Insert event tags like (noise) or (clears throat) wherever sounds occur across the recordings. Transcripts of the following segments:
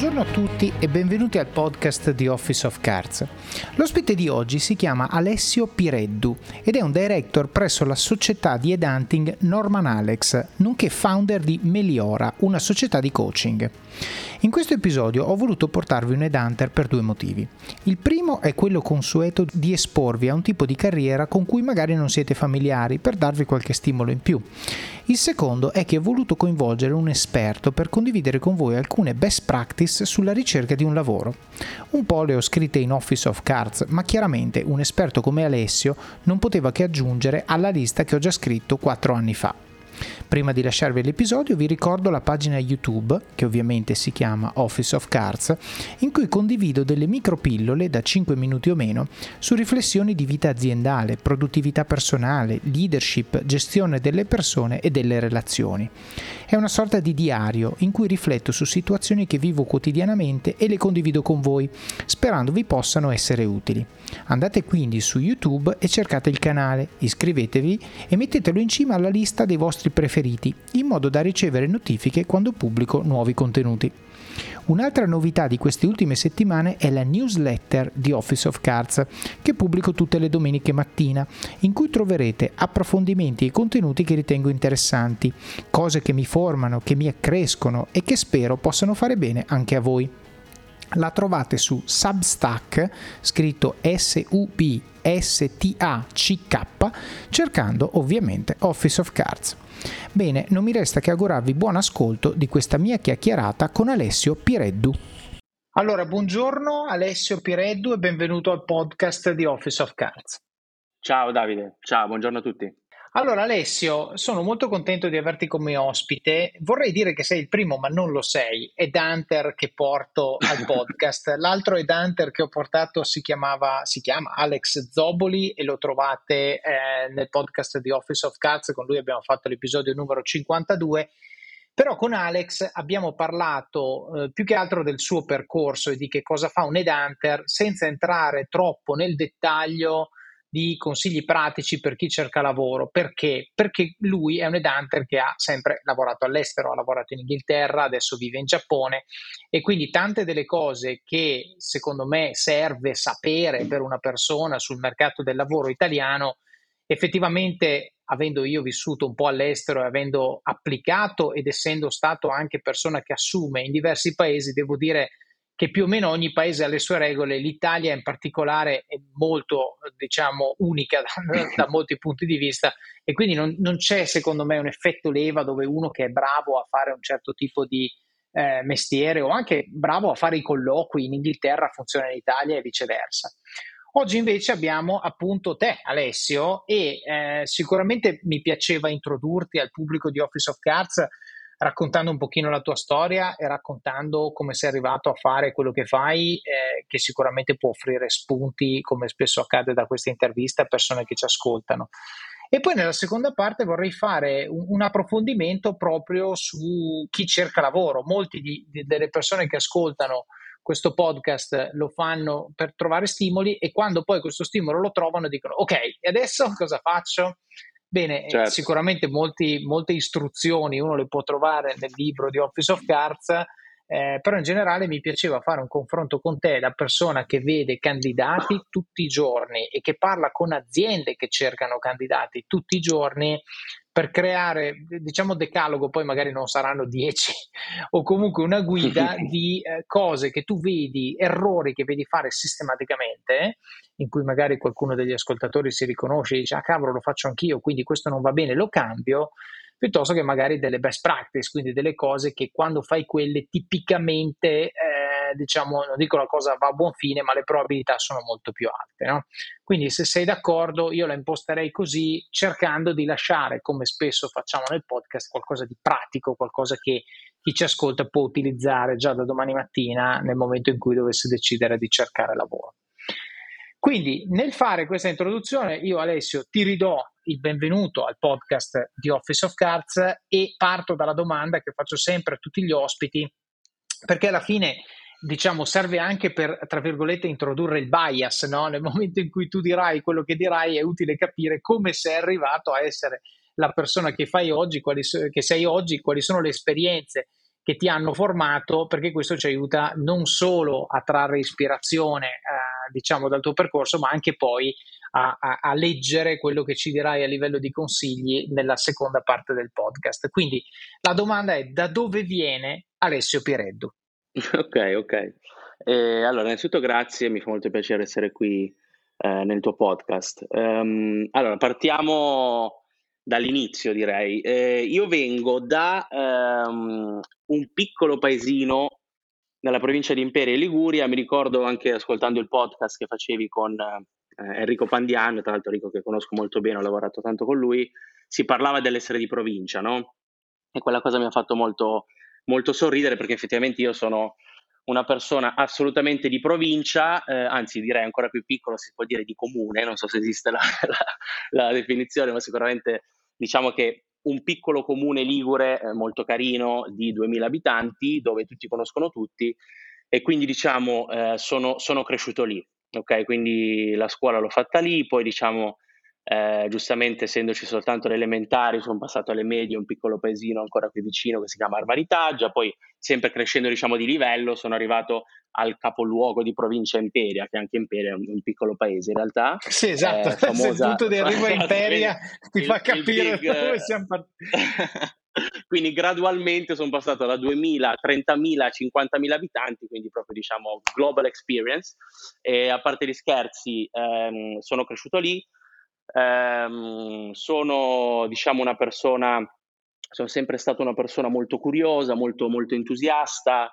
Buongiorno a tutti e benvenuti al podcast di Office of Cards. L'ospite di oggi si chiama Alessio Pireddu ed è un director presso la società di headhunting Norman Alex, nonché founder di Meliora, una società di coaching. In questo episodio ho voluto portarvi un headhunter per due motivi. Il primo è quello consueto di esporvi a un tipo di carriera con cui magari non siete familiari per darvi qualche stimolo in più. Il secondo è che ho voluto coinvolgere un esperto per condividere con voi alcune best practice sulla ricerca di un lavoro. Un po' le ho scritte in Office of Cards, ma chiaramente un esperto come Alessio non poteva che aggiungere alla lista che ho già scritto 4 anni fa. Prima di lasciarvi l'episodio vi ricordo la pagina YouTube, che ovviamente si chiama Office of Cards, in cui condivido delle micropillole da 5 minuti o meno su riflessioni di vita aziendale, produttività personale, leadership, gestione delle persone e delle relazioni. È una sorta di diario in cui rifletto su situazioni che vivo quotidianamente e le condivido con voi, sperando vi possano essere utili. Andate quindi su YouTube e cercate il canale, iscrivetevi e mettetelo in cima alla lista dei vostri preferiti, in modo da ricevere notifiche quando pubblico nuovi contenuti. Un'altra novità di queste ultime settimane è la newsletter di Office of Cards, che pubblico tutte le domeniche mattina, in cui troverete approfondimenti e contenuti che ritengo interessanti, cose che mi formano, che mi accrescono e che spero possano fare bene anche a voi la trovate su Substack, scritto S-U-B-S-T-A-C-K, cercando ovviamente Office of Cards. Bene, non mi resta che augurarvi buon ascolto di questa mia chiacchierata con Alessio Pireddu. Allora, buongiorno Alessio Pireddu e benvenuto al podcast di Office of Cards. Ciao Davide, ciao, buongiorno a tutti. Allora Alessio, sono molto contento di averti come ospite. Vorrei dire che sei il primo, ma non lo sei, Ed Hunter che porto al (laughs) podcast. L'altro Ed Hunter che ho portato si, chiamava, si chiama Alex Zoboli e lo trovate eh, nel podcast di Office of Cats, con lui abbiamo fatto l'episodio numero 52. Però con Alex abbiamo parlato eh, più che altro del suo percorso e di che cosa fa un Ed Hunter senza entrare troppo nel dettaglio di consigli pratici per chi cerca lavoro. Perché? Perché lui è un headhunter che ha sempre lavorato all'estero, ha lavorato in Inghilterra, adesso vive in Giappone e quindi tante delle cose che secondo me serve sapere per una persona sul mercato del lavoro italiano, effettivamente avendo io vissuto un po' all'estero e avendo applicato ed essendo stato anche persona che assume in diversi paesi, devo dire che più o meno ogni paese ha le sue regole, l'Italia in particolare è molto, diciamo, unica da, (laughs) da molti punti di vista e quindi non, non, c'è secondo me un effetto leva dove uno che è bravo a fare un certo tipo di eh, mestiere o anche bravo a fare i colloqui in Inghilterra funziona in Italia e viceversa. Oggi invece abbiamo appunto te, Alessio, e eh, sicuramente mi piaceva introdurti al pubblico di Office of Cards raccontando un pochino la tua storia e raccontando come sei arrivato a fare quello che fai, eh, che sicuramente può offrire spunti, come spesso accade da questa intervista, a persone che ci ascoltano. E poi nella seconda parte vorrei fare un, approfondimento proprio su chi cerca lavoro. Molti di, di, delle persone che ascoltano questo podcast lo fanno per trovare stimoli e quando poi questo stimolo lo trovano dicono ok, e adesso cosa faccio? Bene, eh, certo. sicuramente molti, molte istruzioni uno le può trovare nel libro di Office of Cards, eh, però in generale mi piaceva fare un confronto con te, la persona che vede candidati tutti i giorni e che parla con aziende che cercano candidati tutti i giorni per creare, diciamo, decalogo, poi magari non saranno dieci, o comunque una guida (laughs) di eh, cose che tu vedi, errori che vedi fare sistematicamente, in cui magari qualcuno degli ascoltatori si riconosce e dice, ah cavolo, lo faccio anch'io, quindi questo non va bene, lo cambio, piuttosto che magari delle best practice, quindi delle cose che quando fai quelle tipicamente... Eh, diciamo, non dico la cosa va a buon fine, ma le probabilità sono molto più alte. No? Quindi, se sei d'accordo, io la imposterei così, cercando di lasciare, come spesso facciamo nel podcast, qualcosa di pratico, qualcosa che chi ci ascolta può utilizzare già da domani mattina nel momento in cui dovesse decidere di cercare lavoro. Quindi, nel fare questa introduzione, io Alessio ti ridò il benvenuto al podcast di Office of Cards e parto dalla domanda che faccio sempre a tutti gli ospiti, perché alla fine diciamo, serve anche per, tra virgolette, introdurre il bias, no? Nel momento in cui tu dirai quello che dirai, è utile capire come sei arrivato a essere la persona che fai oggi, quali, che sei oggi, quali sono le esperienze che ti hanno formato, perché questo ci aiuta non solo a trarre ispirazione, eh, diciamo, dal tuo percorso, ma anche poi a, a, a, leggere quello che ci dirai a livello di consigli nella seconda parte del podcast. Quindi la domanda è da dove viene Alessio Pireddu? (laughs) Ok, ok. Eh, allora, innanzitutto grazie, mi fa molto piacere essere qui eh, nel tuo podcast. Um, allora, partiamo dall'inizio, direi. Eh, io vengo da um, un piccolo paesino nella provincia di Imperia e Liguria, mi ricordo anche ascoltando il podcast che facevi con eh, Enrico Pandiano, tra l'altro Enrico che conosco molto bene, ho lavorato tanto con lui, si parlava dell'essere di provincia, no? E quella cosa mi ha fatto molto, molto sorridere perché effettivamente io sono una persona assolutamente di provincia, eh, anzi direi ancora più piccolo, si può dire di comune, non so se esiste la, (laughs) la, la definizione, ma sicuramente diciamo che un piccolo comune ligure eh, molto carino di 2000 abitanti dove tutti conoscono tutti e quindi diciamo eh, sono, sono cresciuto lì ok? Quindi la scuola l'ho fatta lì, poi diciamo, eh, giustamente essendoci soltanto le elementari, sono passato alle medie, un piccolo paesino ancora qui vicino che si chiama Armaritaggia, poi sempre crescendo diciamo di livello sono arrivato al capoluogo di provincia Imperia, che anche Imperia è un, un piccolo paese in realtà. Sì, esatto, (laughs) eh, famosa... se tutto di arrivo a (laughs) Imperia ti fa capire big... dove siamo partiti. (laughs) quindi gradualmente sono passato da 2.000 a 30.000 a 50.000 abitanti, quindi proprio diciamo global experience. E a parte gli scherzi, ehm, sono cresciuto lì, ehm, sono diciamo una persona, sono sempre stato una persona molto curiosa, molto, molto entusiasta,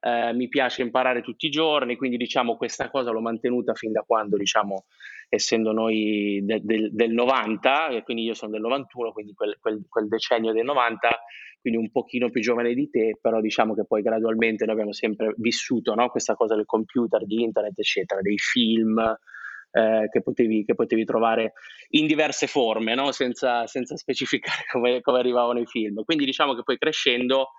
eh, mi piace imparare tutti i giorni, quindi diciamo questa cosa l'ho mantenuta fin da quando, diciamo, essendo noi de, de, del 90, e quindi io sono del 91, quindi quel, quel, quel, decennio del 90, quindi un pochino più giovane di te, però diciamo che poi gradualmente noi abbiamo sempre vissuto no? questa cosa del computer, di internet, eccetera, dei film. Eh, che, potevi, che, potevi, trovare in diverse forme, no? senza, senza, specificare (laughs) come, come arrivavano i film. Quindi diciamo che poi crescendo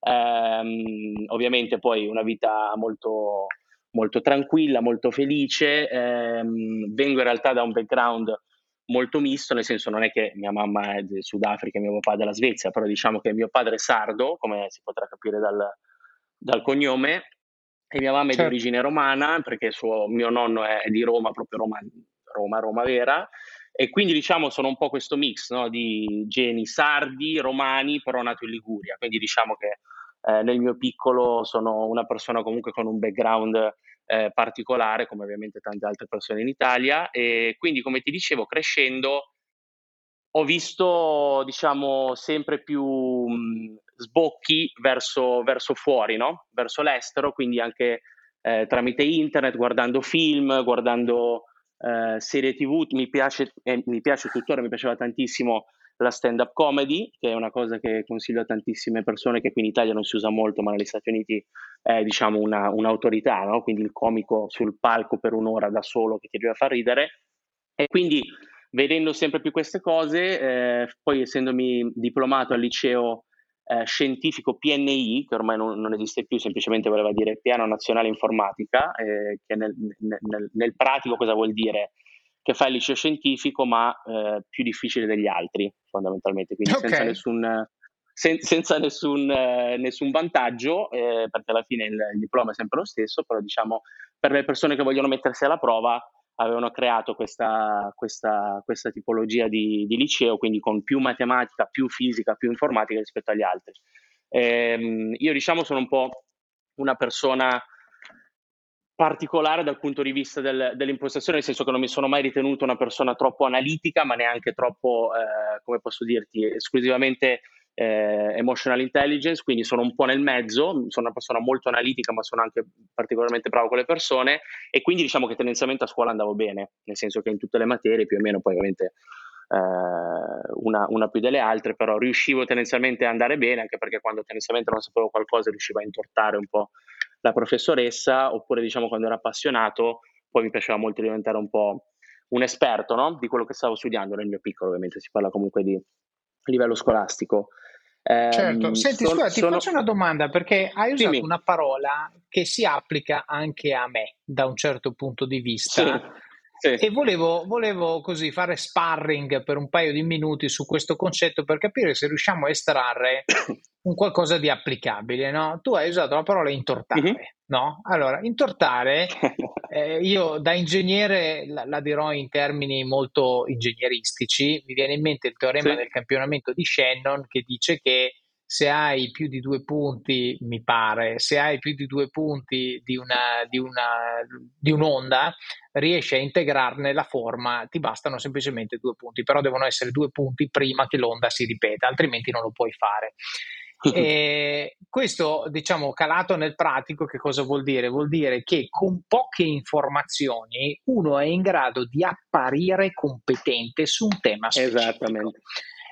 Ehm, ovviamente poi una vita molto, molto tranquilla, molto felice. Ehm, vengo in realtà da un background molto misto, nel senso non è che mia mamma è del Sudafrica e mio papà è della Svezia, però diciamo che mio padre è sardo, come si potrà capire dal, dal cognome, e mia mamma è certo. di origine romana, perché suo, mio nonno è di Roma, proprio Roma, Roma, Roma vera, e quindi diciamo sono un po' questo mix no, di geni sardi, romani, però nato in Liguria, quindi diciamo che eh, nel mio piccolo sono una persona comunque con un background eh, particolare, come ovviamente tante altre persone in Italia, e quindi come ti dicevo, crescendo ho visto, diciamo, sempre più mh, sbocchi verso, verso fuori, no? verso l'estero, quindi anche eh, tramite internet, guardando film, guardando eh, serie tv, mi piace, eh, mi piace tuttora, mi piaceva tantissimo la stand-up comedy, che è una cosa che consiglio a tantissime persone, che qui in Italia non si usa molto, ma negli Stati Uniti è diciamo una, un'autorità, no? quindi il comico sul palco per un'ora da solo che ti deve far ridere. E quindi vedendo sempre più queste cose, eh, poi essendomi diplomato al liceo eh, scientifico PNI, che ormai non, non, esiste più, semplicemente voleva dire Piano Nazionale Informatica, eh, che nel, nel, nel, pratico cosa vuol dire? che fa il liceo scientifico ma eh, più difficile degli altri fondamentalmente, quindi okay. senza nessun, sen- senza nessun, eh, nessun vantaggio, eh, perché alla fine il, il, diploma è sempre lo stesso, però diciamo per le persone che vogliono mettersi alla prova avevano creato questa, questa, questa tipologia di, di, liceo, quindi con più matematica, più fisica, più informatica rispetto agli altri. Ehm, io diciamo sono un po' una persona particolare dal punto di vista del, dell'impostazione, nel senso che non mi sono mai ritenuto una persona troppo analitica, ma neanche troppo, eh, come posso dirti, esclusivamente eh, emotional intelligence, quindi sono un po' nel mezzo, sono una persona molto analitica, ma sono anche particolarmente bravo con le persone e quindi diciamo che tendenzialmente a scuola andavo bene, nel senso che in tutte le materie più o meno poi ovviamente eh, una, una, più delle altre, però riuscivo tendenzialmente ad andare bene, anche perché quando tendenzialmente non sapevo qualcosa riuscivo a intortare un po' la professoressa, oppure diciamo quando ero appassionato, poi mi piaceva molto diventare un po' un esperto no? di quello che stavo studiando nel mio piccolo, ovviamente si parla comunque di livello scolastico. Certo, senti, son, scusa, ti sono... faccio una domanda perché hai usato Dimmi. una parola che si applica anche a me da un certo punto di vista. Sì. Sì. e volevo, volevo, così fare sparring per un paio di minuti su questo concetto per capire se riusciamo a estrarre (coughs) un qualcosa di applicabile. No? Tu hai usato la parola intortare, mm-hmm. no? Allora, intortare, (laughs) eh, io da ingegnere la, la, dirò in termini molto ingegneristici, mi viene in mente il teorema sì. del campionamento di Shannon che dice che se hai più di due punti, mi pare, se hai più di due punti di, una, di, una, di un'onda, riesci a integrarne la forma, ti bastano semplicemente due punti, però devono essere due punti prima che l'onda si ripeta, altrimenti non lo puoi fare. (laughs) E questo, diciamo, calato nel pratico, che cosa vuol dire? Vuol dire che con poche informazioni uno è in grado di apparire competente su un tema specifico. Esattamente.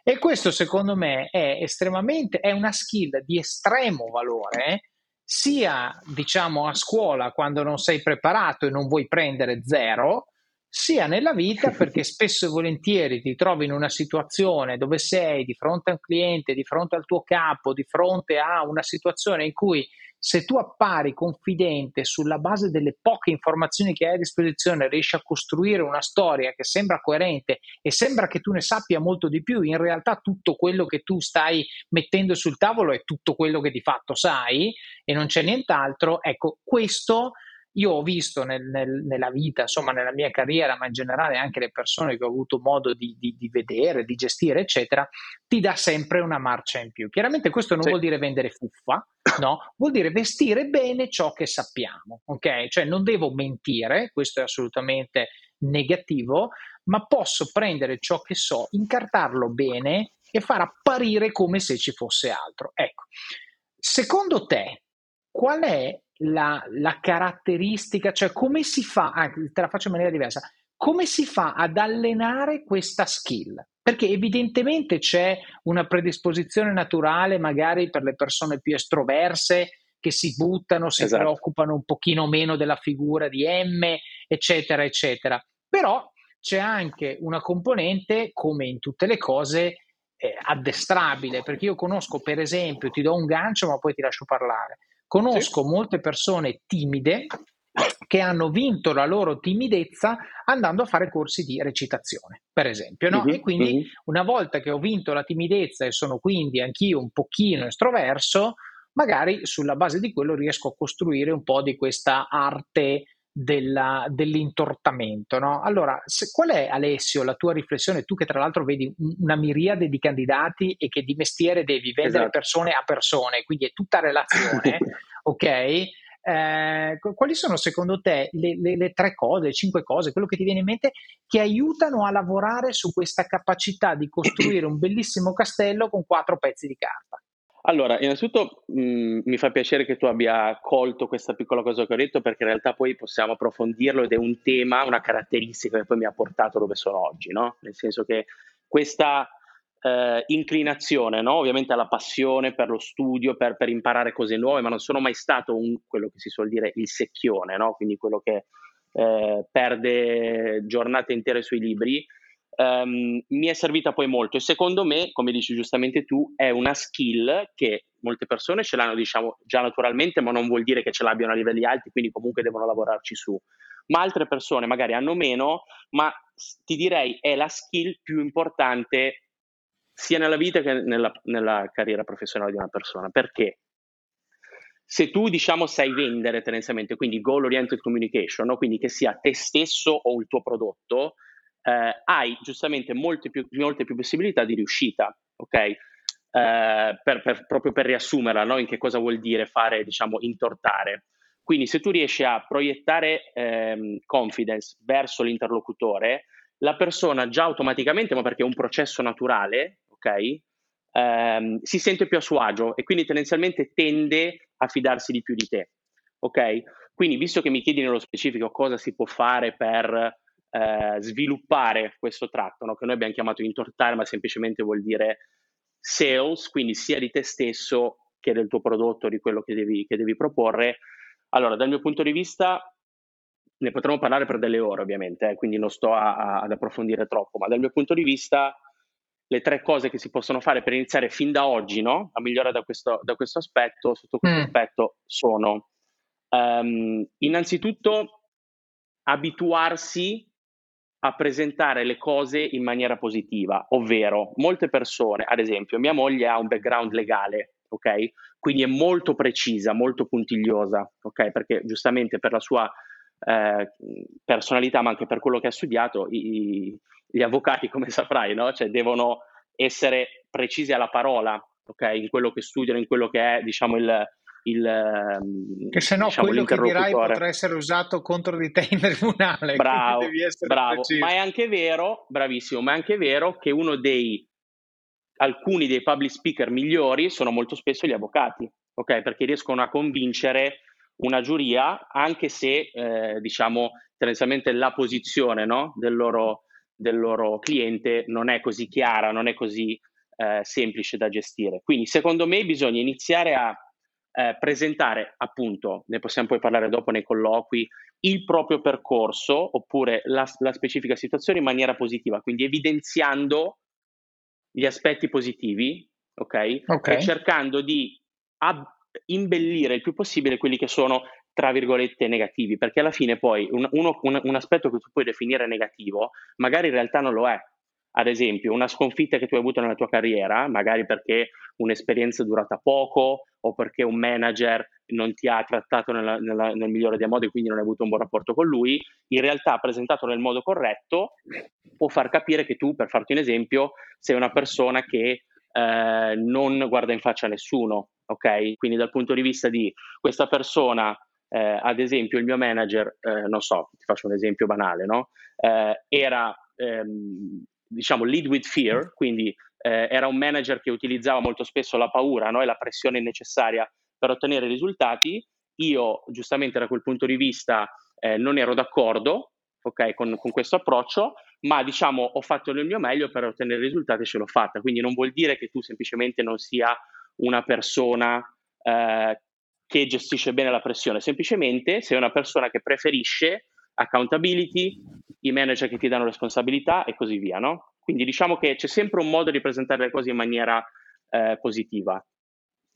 E questo secondo me è estremamente, è una skill di estremo valore, sia diciamo a scuola quando non sei preparato e non vuoi prendere zero, sia nella vita (laughs) perché spesso e volentieri ti trovi in una situazione dove sei di fronte a un cliente, di fronte al tuo capo, di fronte a una situazione in cui se tu appari confidente sulla base delle poche informazioni che hai a disposizione, riesci a costruire una storia che sembra coerente e sembra che tu ne sappia molto di più, in realtà tutto quello che tu stai mettendo sul tavolo è tutto quello che di fatto sai e non c'è nient'altro, ecco, questo io ho visto nel, nel, nella vita, insomma nella mia carriera, ma in generale anche le persone che ho avuto modo di, di, di vedere, di gestire, eccetera, ti dà sempre una marcia in più. Chiaramente questo non sì. vuol dire vendere fuffa, no? Vuol dire vestire bene ciò che sappiamo, ok? Cioè non devo mentire, questo è assolutamente negativo, ma posso prendere ciò che so, incartarlo bene e far apparire come se ci fosse altro. Ecco, secondo te qual è la, la caratteristica, cioè come si fa, ah, te la faccio in maniera diversa, come si fa ad allenare questa skill? Perché evidentemente c'è una predisposizione naturale magari per le persone più estroverse che si buttano, si esatto. preoccupano un pochino meno della figura di M, eccetera, eccetera. Però c'è anche una componente, come in tutte le cose, eh, addestrabile, perché io conosco per esempio, ti do un gancio ma poi ti lascio parlare, Conosco sì. molte persone timide che hanno vinto la loro timidezza andando a fare corsi di recitazione, per esempio. No? Mm-hmm, e quindi mm-hmm. una volta che ho vinto la timidezza e sono quindi anch'io un pochino estroverso, magari sulla base di quello riesco a costruire un po' di questa arte della, dell'intortamento. No? Allora, se, qual è Alessio la tua riflessione? Tu che tra l'altro vedi una miriade di candidati e che di mestiere devi vendere esatto. persone a persone, quindi è tutta relazione, (laughs) ok? Eh, quali sono secondo te le, le, le, tre cose, le cinque cose, quello che ti viene in mente che aiutano a lavorare su questa capacità di costruire un bellissimo castello con quattro pezzi di carta? Allora, innanzitutto mh, mm, mi fa piacere che tu abbia colto questa piccola cosa che ho detto perché in realtà poi possiamo approfondirlo ed è un tema, una caratteristica che poi mi ha portato dove sono oggi, no? Nel senso che questa eh, inclinazione, no? ovviamente alla passione per lo studio, per, per, imparare cose nuove, ma non sono mai stato un, quello che si suol dire il secchione, no? quindi quello che eh, perde giornate intere sui libri um, mi è servita poi molto e secondo me, come dici giustamente tu, è una skill che molte persone ce l'hanno diciamo già naturalmente, ma non vuol dire che ce l'abbiano a livelli alti, quindi comunque devono lavorarci su. Ma altre persone magari hanno meno, ma ti direi è la skill più importante sia nella vita che nella, nella carriera professionale di una persona. Perché? se tu diciamo sai vendere tendenzialmente, quindi goal oriented communication, no? quindi che sia te stesso o il tuo prodotto, eh, hai giustamente molte più, molte più, possibilità di riuscita, ok? Eh, per, per, proprio per riassumerla, no? in che cosa vuol dire fare, diciamo, intortare. Quindi se tu riesci a proiettare ehm, confidence verso l'interlocutore, la persona già automaticamente, ma perché è un processo naturale, ok? Ehm, si sente più a suo agio e quindi tendenzialmente tende a fidarsi di più di te, ok? Quindi visto che mi chiedi nello specifico cosa si può fare per eh, sviluppare questo tratto, no? che noi abbiamo chiamato intortare, ma semplicemente vuol dire sales, quindi sia di te stesso che del tuo prodotto, di quello che devi, che devi proporre. Allora, dal mio punto di vista, ne potremmo parlare per delle ore ovviamente, eh, quindi non sto a, a, ad approfondire troppo, ma dal mio punto di vista le tre cose che si possono fare per iniziare fin da oggi no? a migliorare da questo, da questo aspetto, sotto questo mm. aspetto, sono um, innanzitutto abituarsi a presentare le cose in maniera positiva, ovvero molte persone, ad esempio, mia moglie ha un background legale, ok? Quindi è molto precisa, molto puntigliosa, ok? Perché giustamente per la sua eh, personalità, ma anche per quello che ha studiato, i, gli avvocati, come (laughs) saprai, no? Cioè devono essere precisi alla parola, ok? In quello che studiano, in quello che è, diciamo, il, il ehm, che se no diciamo, quello che dirai potrà essere usato contro di te in tribunale (laughs) bravo, bravo. ma è anche vero bravissimo ma è anche vero che uno dei alcuni dei public speaker migliori sono molto spesso gli avvocati ok? Perché riescono a convincere una giuria anche se eh, diciamo tendenzialmente la posizione no, del, loro, del loro cliente non è così chiara non è così eh, semplice da gestire. Quindi secondo me bisogna iniziare a eh, presentare appunto, ne possiamo poi parlare dopo nei colloqui, il proprio percorso oppure la, la specifica situazione in maniera positiva, quindi evidenziando gli aspetti positivi, ok? okay. E cercando di ab- imbellire il più possibile quelli che sono tra virgolette negativi, perché alla fine poi un, uno, un, un aspetto che tu puoi definire negativo, magari in realtà non lo è, ad esempio, una sconfitta che tu hai avuto nella tua carriera, magari perché un'esperienza è durata poco o perché un manager non ti ha trattato nella, nella, nel migliore dei modi e quindi non hai avuto un buon rapporto con lui, in realtà presentato nel modo corretto può far capire che tu, per farti un esempio, sei una persona che eh, non guarda in faccia a nessuno, ok? Quindi dal punto di vista di questa persona eh, ad esempio il mio manager, eh, non so, ti faccio un esempio banale, no? Eh, era ehm, diciamo, lead with fear, quindi eh, era un manager che utilizzava molto spesso la paura no? e la pressione necessaria per ottenere risultati. Io, giustamente da quel punto di vista, eh, non ero d'accordo okay, con, con, questo approccio, ma diciamo ho fatto il mio meglio per ottenere risultati e ce l'ho fatta. Quindi non vuol dire che tu semplicemente non sia una persona eh, che gestisce bene la pressione, semplicemente sei una persona che preferisce accountability, i manager che ti danno responsabilità e così via, no? Quindi diciamo che c'è sempre un modo di presentare le cose in maniera eh, positiva.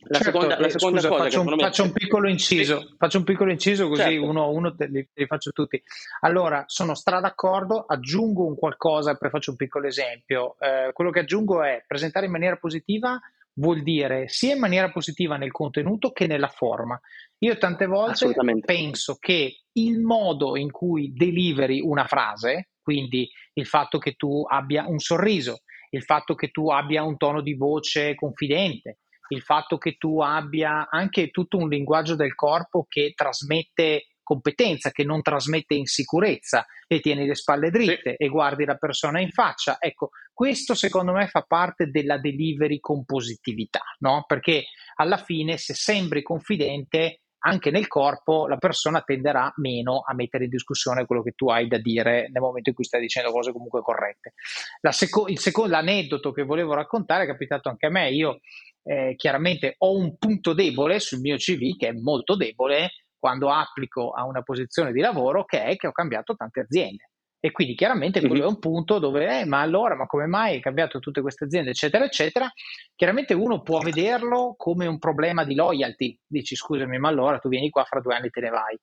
La certo, seconda, la eh, seconda scusa, cosa faccio, un, me... faccio un piccolo inciso, sì. faccio un piccolo inciso così certo. uno a uno te li, te li, faccio tutti. Allora, sono stra d'accordo, aggiungo un qualcosa e poi faccio un piccolo esempio. Eh, quello che aggiungo è presentare in maniera positiva vuol dire sia in maniera positiva nel contenuto che nella forma. Io tante volte penso che il modo in cui deliveri una frase, quindi il fatto che tu abbia un sorriso, il fatto che tu abbia un tono di voce confidente, il fatto che tu abbia anche tutto un linguaggio del corpo che trasmette competenza, che non trasmette insicurezza e tieni le spalle dritte sì. e guardi la persona in faccia. Ecco, questo secondo me fa parte della delivery con positività, no? Perché alla fine se sembri confidente anche nel corpo la persona tenderà meno a mettere in discussione quello che tu hai da dire nel momento in cui stai dicendo cose comunque corrette. La seco- il secondo l'aneddoto che volevo raccontare è capitato anche a me. Io eh, chiaramente ho un punto debole sul mio CV che è molto debole quando applico a una posizione di lavoro che è che ho cambiato tante aziende. E quindi chiaramente quello è un punto dove, eh, ma allora, ma come mai hai cambiato tutte queste aziende, eccetera, eccetera. Chiaramente uno può vederlo come un problema di loyalty. Dici, scusami, ma allora tu vieni qua, fra due anni te ne vai.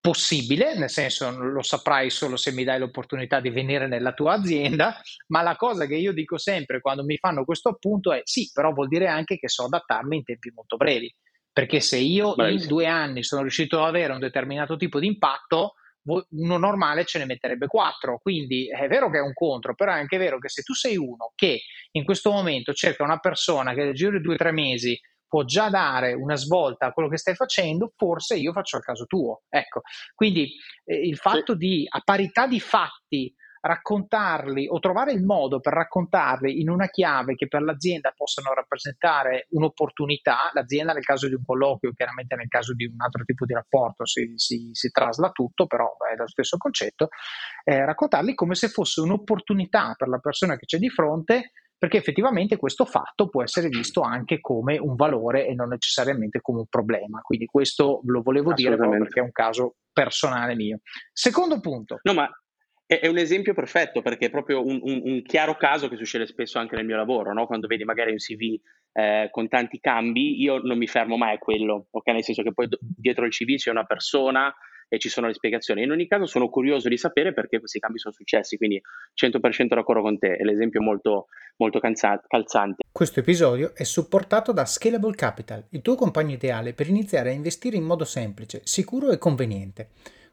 Possibile, nel senso lo saprai solo se mi dai l'opportunità di venire nella tua azienda, ma la cosa che io dico sempre quando mi fanno questo appunto è sì, però vuol dire anche che so adattarmi in tempi molto brevi perché se io Bravissimo. in due anni sono riuscito ad avere un determinato tipo di impatto, uno normale ce ne metterebbe quattro. Quindi è vero che è un contro, però è anche vero che se tu sei uno che in questo momento cerca una persona che nel giro di due o tre mesi può già dare una svolta a quello che stai facendo, forse io faccio il caso tuo. Ecco, quindi eh, il fatto sì. di a parità di fatti raccontarli o trovare il modo per raccontarli in una chiave che per l'azienda possano rappresentare un'opportunità, l'azienda nel caso di un colloquio, chiaramente nel caso di un altro tipo di rapporto si, si, si trasla tutto, però è lo stesso concetto, eh, raccontarli come se fosse un'opportunità per la persona che c'è di fronte perché effettivamente questo fatto può essere visto anche come un valore e non necessariamente come un problema. Quindi questo lo volevo dire proprio perché è un caso personale mio. Secondo punto. No, ma è, un esempio perfetto perché è proprio un, un, un, chiaro caso che succede spesso anche nel mio lavoro, no? quando vedi magari un CV eh, con tanti cambi, io non mi fermo mai a quello, ok? Nel senso che poi dietro il CV c'è una persona e ci sono le spiegazioni. In ogni caso sono curioso di sapere perché questi cambi sono successi, quindi 100% d'accordo con te, è l'esempio molto, molto calzante. Questo episodio è supportato da Scalable Capital, il tuo compagno ideale per iniziare a investire in modo semplice, sicuro e conveniente.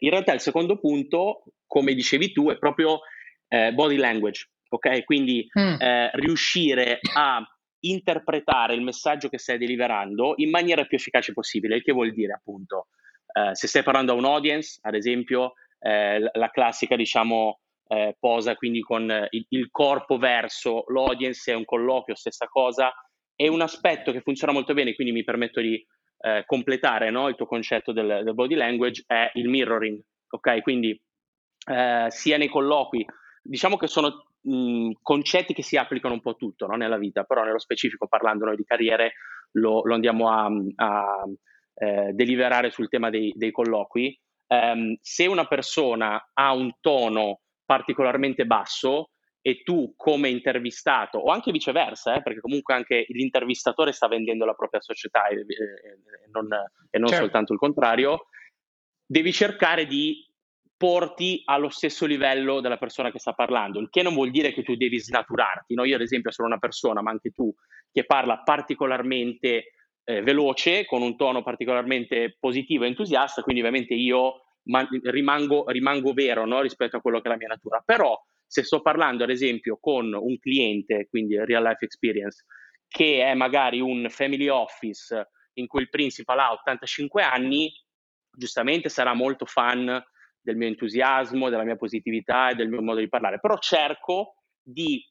In realtà il secondo punto, come dicevi tu, è proprio eh, body language, ok? Quindi mm. eh, riuscire a interpretare il messaggio che stai deliverando in maniera più efficace possibile, il che vuol dire appunto, eh, se stai parlando a un audience, ad esempio, eh, la classica, diciamo, eh, posa quindi con il, il corpo verso l'audience, è un colloquio, stessa cosa, è un aspetto che funziona molto bene, quindi mi permetto di eh, completare no, il tuo concetto del, del, body language è il mirroring, ok? Quindi eh, sia nei colloqui, diciamo che sono mh, concetti che si applicano un po' a tutto no, nella vita, però nello specifico parlando noi di carriere lo, lo andiamo a, a eh, deliberare sul tema dei, dei colloqui. Um, se una persona ha un tono particolarmente basso, e tu come intervistato, o anche viceversa, eh, perché comunque anche l'intervistatore sta vendendo la propria società e, e non, e non certo. soltanto il contrario, devi cercare di porti allo stesso livello della persona che sta parlando, il che non vuol dire che tu devi snaturarti. No? Io ad esempio sono una persona, ma anche tu, che parla particolarmente eh, veloce, con un tono particolarmente positivo e entusiasta, quindi ovviamente io man- rimango, rimango, vero no? rispetto a quello che è la mia natura. Però se sto parlando ad esempio con un cliente, quindi real life experience, che è magari un family office in cui il principal ha 85 anni, giustamente sarà molto fan del mio entusiasmo, della mia positività e del mio modo di parlare, però cerco di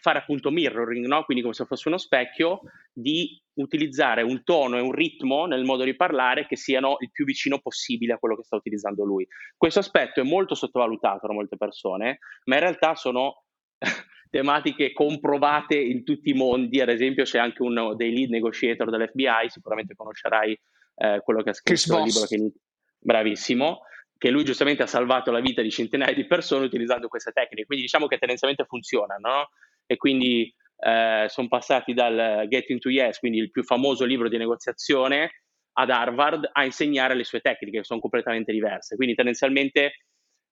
fare appunto mirroring, no? quindi come se fosse uno specchio, di utilizzare un tono e un ritmo nel modo di parlare che siano il più vicino possibile a quello che sta utilizzando lui. Questo aspetto è molto sottovalutato da molte persone, ma in realtà sono (laughs) tematiche comprovate in tutti i mondi, ad esempio c'è anche uno dei lead negotiator dell'FBI, sicuramente conoscerai eh, quello che ha scritto il libro che bravissimo, che lui giustamente ha salvato la vita di centinaia di persone utilizzando queste tecniche, quindi diciamo che tendenzialmente funzionano, no? e quindi eh, sono passati dal Getting to Yes, quindi il più famoso libro di negoziazione, ad Harvard a insegnare le sue tecniche, che sono completamente diverse. Quindi tendenzialmente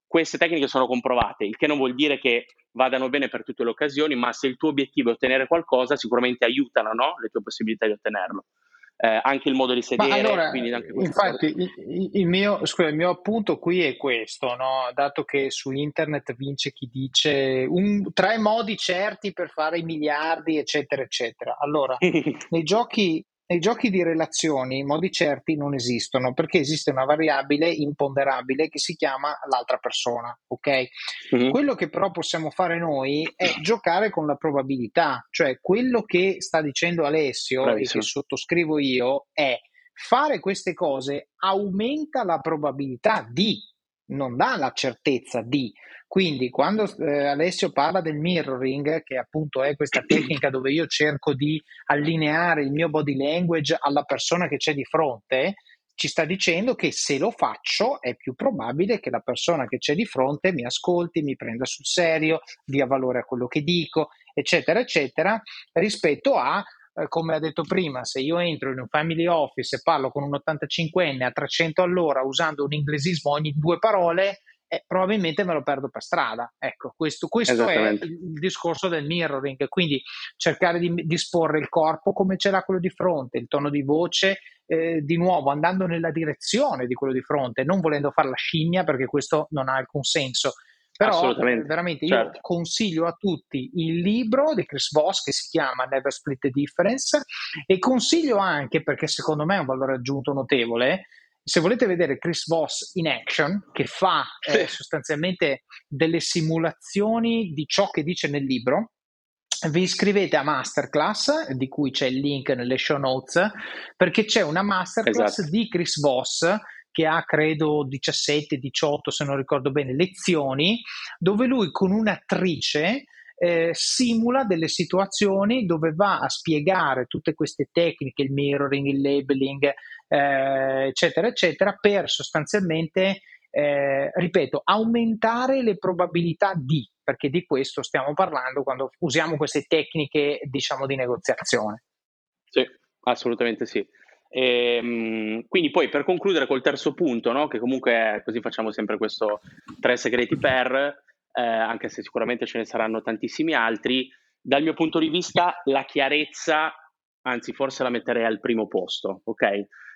queste tecniche sono comprovate, il che non vuol dire che vadano bene per tutte le occasioni, ma se il tuo obiettivo è ottenere qualcosa, sicuramente aiutano no? le tue possibilità di ottenerlo eh, anche il modo di sedere. Allora, infatti, il, il, mio, scusa, il, mio, appunto qui è questo, no? dato che su internet vince chi dice un, tre modi certi per fare i miliardi, eccetera, eccetera. Allora, (laughs) nei giochi nei giochi di relazioni modi certi non esistono perché esiste una variabile imponderabile che si chiama l'altra persona, ok? Mm-hmm. Quello che però possiamo fare noi è giocare con la probabilità, cioè quello che sta dicendo Alessio Bravissimo. e che sottoscrivo io è fare queste cose aumenta la probabilità di, non dà la certezza di. Quindi quando eh, Alessio parla del mirroring, che appunto è questa tecnica dove io cerco di allineare il mio body language alla persona che c'è di fronte, ci sta dicendo che se lo faccio è più probabile che la persona che c'è di fronte mi ascolti, mi prenda sul serio, dia valore a quello che dico, eccetera, eccetera, rispetto a eh, come ha detto prima, se io entro in un family office e parlo con un 85enne a 300 all'ora usando un inglesismo ogni due parole, eh, probabilmente me lo perdo per strada. Ecco, questo, questo è il, il, discorso del mirroring, quindi cercare di disporre il corpo come ce l'ha quello di fronte, il tono di voce, eh, di nuovo andando nella direzione di quello di fronte, non volendo fare la scimmia perché questo non ha alcun senso. Però veramente io certo. consiglio a tutti il libro di Chris Voss che si chiama Never Split the Difference e consiglio anche, perché secondo me è un valore aggiunto notevole, se volete vedere Chris Voss in action, che fa eh, sostanzialmente delle simulazioni di ciò che dice nel libro, vi iscrivete a masterclass di cui c'è il link nelle show notes perché c'è una masterclass esatto. di Chris Voss che ha credo 17-18 se non ricordo bene lezioni dove lui con un'attrice eh, simula delle situazioni dove va a spiegare tutte queste tecniche, il mirroring, il labeling, eh, eccetera, eccetera, per sostanzialmente, eh, ripeto, aumentare le probabilità di, perché di questo stiamo parlando quando usiamo queste tecniche, diciamo, di negoziazione. Sì, assolutamente sì. E, ehm, quindi poi per concludere col terzo punto, no? che comunque è, così facciamo sempre questo tre segreti per, eh, anche se sicuramente ce ne saranno tantissimi altri, dal mio punto di vista la chiarezza, anzi forse la metterei al primo posto, ok?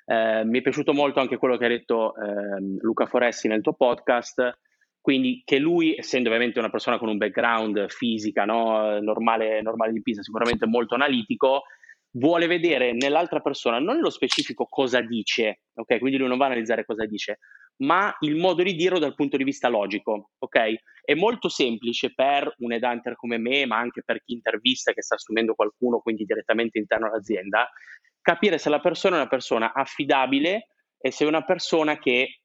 Eh, mi è piaciuto molto anche quello che ha detto eh, Luca Foressi nel tuo podcast, quindi che lui, essendo ovviamente una persona con un background fisica, no? normale, normale di Pisa, sicuramente molto analitico, vuole vedere nell'altra persona non nello specifico cosa dice, ok? Quindi lui non va a analizzare cosa dice, ma il modo di dirlo dal punto di vista logico, ok? È molto semplice per un headhunter come me, ma anche per chi intervista che sta assumendo qualcuno, quindi direttamente interno all'azienda, capire se la persona è una persona affidabile e se è una persona che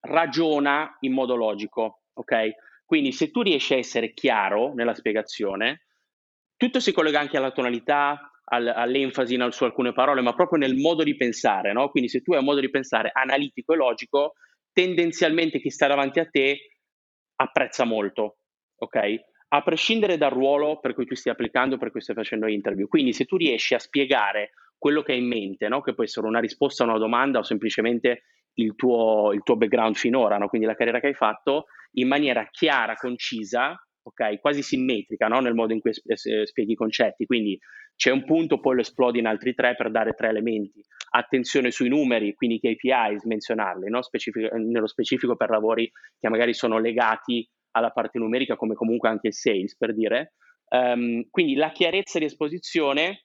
ragiona in modo logico, ok? Quindi se tu riesci a essere chiaro nella spiegazione, tutto si collega anche alla tonalità, al, all'enfasi in, su alcune parole, ma proprio nel modo di pensare, no? Quindi se tu hai un modo di pensare analitico e logico, tendenzialmente chi sta davanti a te apprezza molto, ok? A prescindere dal ruolo per cui tu stai applicando, per cui stai facendo interview. Quindi se tu riesci a spiegare quello che hai in mente, no? che può essere una risposta a una domanda o semplicemente il tuo, il tuo background finora, no? quindi la carriera che hai fatto, in maniera chiara, concisa, okay? quasi simmetrica no? nel modo in cui spieghi i concetti. Quindi c'è un punto, poi lo esplodi in altri tre per dare tre elementi. Attenzione sui numeri, quindi KPIs, menzionarli, no? Specific- nello specifico per lavori che magari sono legati alla parte numerica, come comunque anche il sales, per dire. Um, quindi la chiarezza di esposizione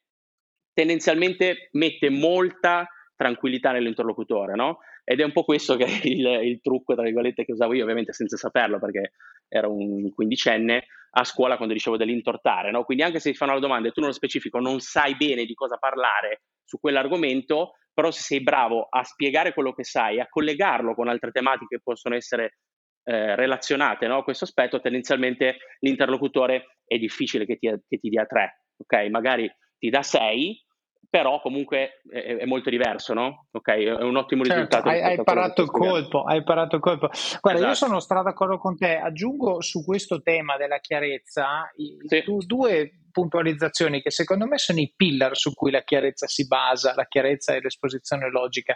tendenzialmente mette molta tranquillità nell'interlocutore, no? Ed è un po' questo che è il, il, trucco, tra virgolette, che usavo io, ovviamente senza saperlo, perché ero un quindicenne a scuola quando dicevo dell'intortare, no? Quindi anche se ti fanno la domanda e tu nello specifico non sai bene di cosa parlare su quell'argomento, però se sei bravo a spiegare quello che sai, a collegarlo con altre tematiche che possono essere eh, relazionate no? a questo aspetto, tendenzialmente l'interlocutore è difficile che ti, che ti dia tre, ok? Magari ti dà sei, però comunque è, è, molto diverso, no? Ok, è un ottimo certo, risultato. Hai, hai parato il colpo, hai parato il colpo. Guarda, esatto. io sono stato d'accordo con te. Aggiungo su questo tema della chiarezza sì. due puntualizzazioni che secondo me sono i pillar su cui la chiarezza si basa, la chiarezza e l'esposizione logica.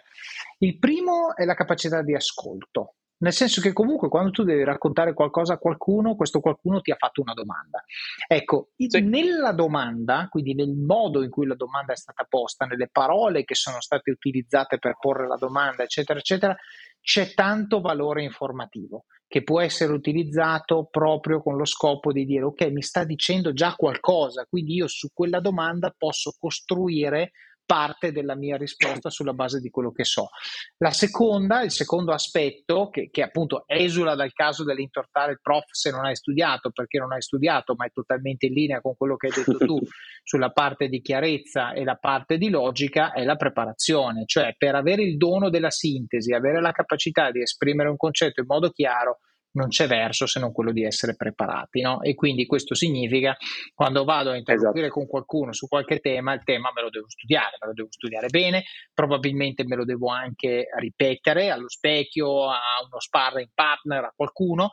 Il primo è la capacità di ascolto. Nel senso che comunque quando tu devi raccontare qualcosa a qualcuno, questo qualcuno ti ha fatto una domanda. Ecco, sì. nella domanda, quindi nel modo in cui la domanda è stata posta, nelle parole che sono state utilizzate per porre la domanda, eccetera, eccetera, c'è tanto valore informativo che può essere utilizzato proprio con lo scopo di dire ok, mi sta dicendo già qualcosa, quindi io su quella domanda posso costruire parte della mia risposta sulla base di quello che so. La seconda, il secondo aspetto, che, che appunto esula dal caso dell'intortare il prof se non hai studiato, perché non hai studiato, ma è totalmente in linea con quello che hai detto tu (laughs) sulla parte di chiarezza e la parte di logica, è la preparazione, cioè per avere il dono della sintesi, avere la capacità di esprimere un concetto in modo chiaro, non c'è verso se non quello di essere preparati. No? E quindi questo significa quando vado a interloquire esatto. con qualcuno su qualche tema, il tema me lo devo studiare, me lo devo studiare bene, probabilmente me lo devo anche ripetere allo specchio, a uno sparring partner, a qualcuno.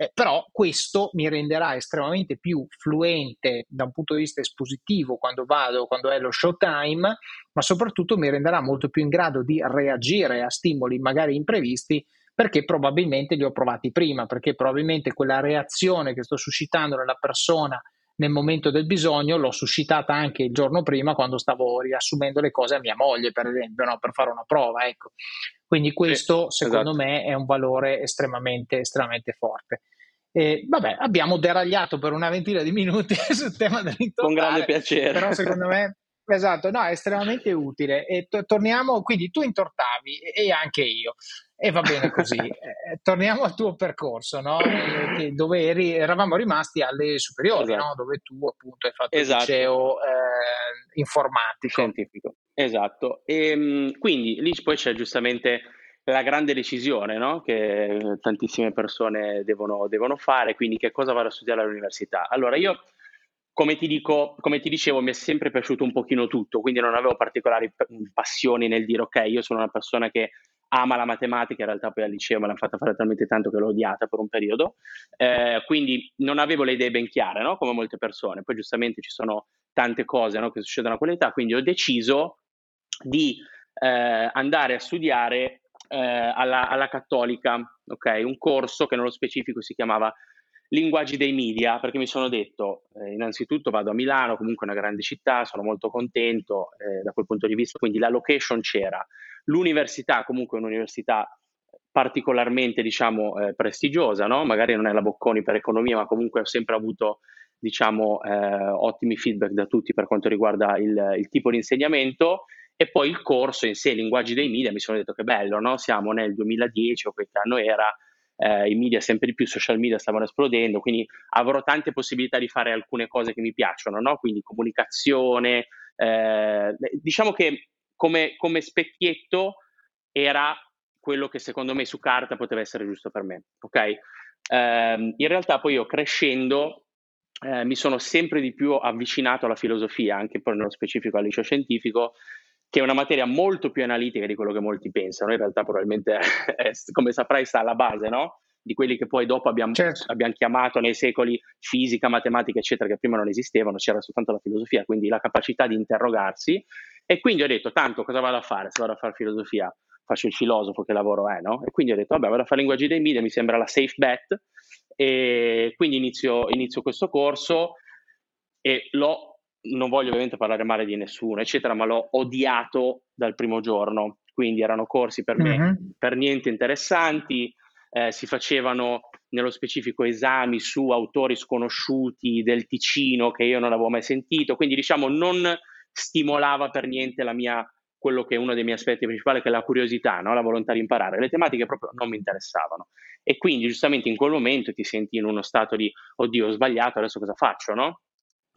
Eh, però questo mi renderà estremamente più fluente da un punto di vista espositivo quando vado, quando è lo showtime, ma soprattutto mi renderà molto più in grado di reagire a stimoli magari imprevisti perché probabilmente li ho provati prima, perché probabilmente quella reazione che sto suscitando nella persona nel momento del bisogno l'ho suscitata anche il giorno prima quando stavo riassumendo le cose a mia moglie, per esempio, no? per fare una prova. Ecco. Quindi questo, sì, secondo esatto. me, è un valore estremamente, estremamente forte. E, vabbè, abbiamo deragliato per una ventina di minuti (laughs) sul tema dell'intontare. Con grande piacere. Però secondo me Esatto, no, è estremamente utile. E to- torniamo, quindi tu intortavi e anche io, e va bene così. (laughs) eh, torniamo al tuo percorso, no? eh, dove eri, eravamo rimasti alle superiori, esatto. no? dove tu appunto hai fatto esatto. il liceo eh, informatico. Scientifico, esatto. E, ehm, quindi lì poi c'è giustamente la grande decisione no? che tantissime persone devono, devono fare, quindi che cosa vado a studiare all'università. Allora io come ti, dico, come ti dicevo, mi è sempre piaciuto un pochino tutto, quindi non avevo particolari passioni nel dire ok, io sono una persona che ama la matematica, in realtà poi al liceo me l'hanno fatta fare talmente tanto che l'ho odiata per un periodo, eh, quindi non avevo le idee ben chiare, no? come molte persone, poi giustamente ci sono tante cose no? che succedono a quell'età, quindi ho deciso di eh, andare a studiare eh, alla, alla, Cattolica, okay? un corso che nello specifico si chiamava linguaggi dei media, perché mi sono detto, eh, innanzitutto vado a Milano, comunque una grande città, sono molto contento eh, da quel punto di vista, quindi la location c'era, l'università comunque è un'università particolarmente diciamo eh, prestigiosa, no? magari non è la Bocconi per economia, ma comunque ho sempre avuto diciamo eh, ottimi feedback da tutti per quanto riguarda il, il, tipo di insegnamento e poi il corso in sé, linguaggi dei media, mi sono detto che bello, no? siamo nel 2010 o quel che anno era, eh, i media sempre di più, i social media stavano esplodendo, quindi avrò tante possibilità di fare alcune cose che mi piacciono, no? quindi comunicazione, eh, diciamo che come, come specchietto era quello che secondo me su carta poteva essere giusto per me, ok? Eh, in realtà poi io crescendo eh, mi sono sempre di più avvicinato alla filosofia, anche poi nello specifico al liceo scientifico, che è una materia molto più analitica di quello che molti pensano. In realtà, probabilmente, (laughs) è, come saprai, sta alla base, no? Di quelli che poi dopo abbiamo, certo. abbiamo, chiamato nei secoli fisica, matematica, eccetera, che prima non esistevano, c'era soltanto la filosofia, quindi la capacità di interrogarsi. E quindi ho detto, tanto cosa vado a fare? Se vado a fare filosofia, faccio il filosofo che lavoro è, no? E quindi ho detto, vabbè, vado a fare linguaggi dei media, mi sembra la safe bet. E quindi inizio, inizio questo corso e l'ho non voglio ovviamente parlare male di nessuno, eccetera, ma l'ho odiato dal primo giorno. Quindi erano corsi per me mm-hmm. per niente interessanti, eh, si facevano nello specifico esami su autori sconosciuti del Ticino che io non avevo mai sentito, quindi diciamo non stimolava per niente la mia, quello che è uno dei miei aspetti principali, che è la curiosità, no? la volontà di imparare. Le tematiche proprio non mi interessavano. E quindi giustamente in quel momento ti senti in uno stato di, oddio, ho sbagliato, adesso cosa faccio, no?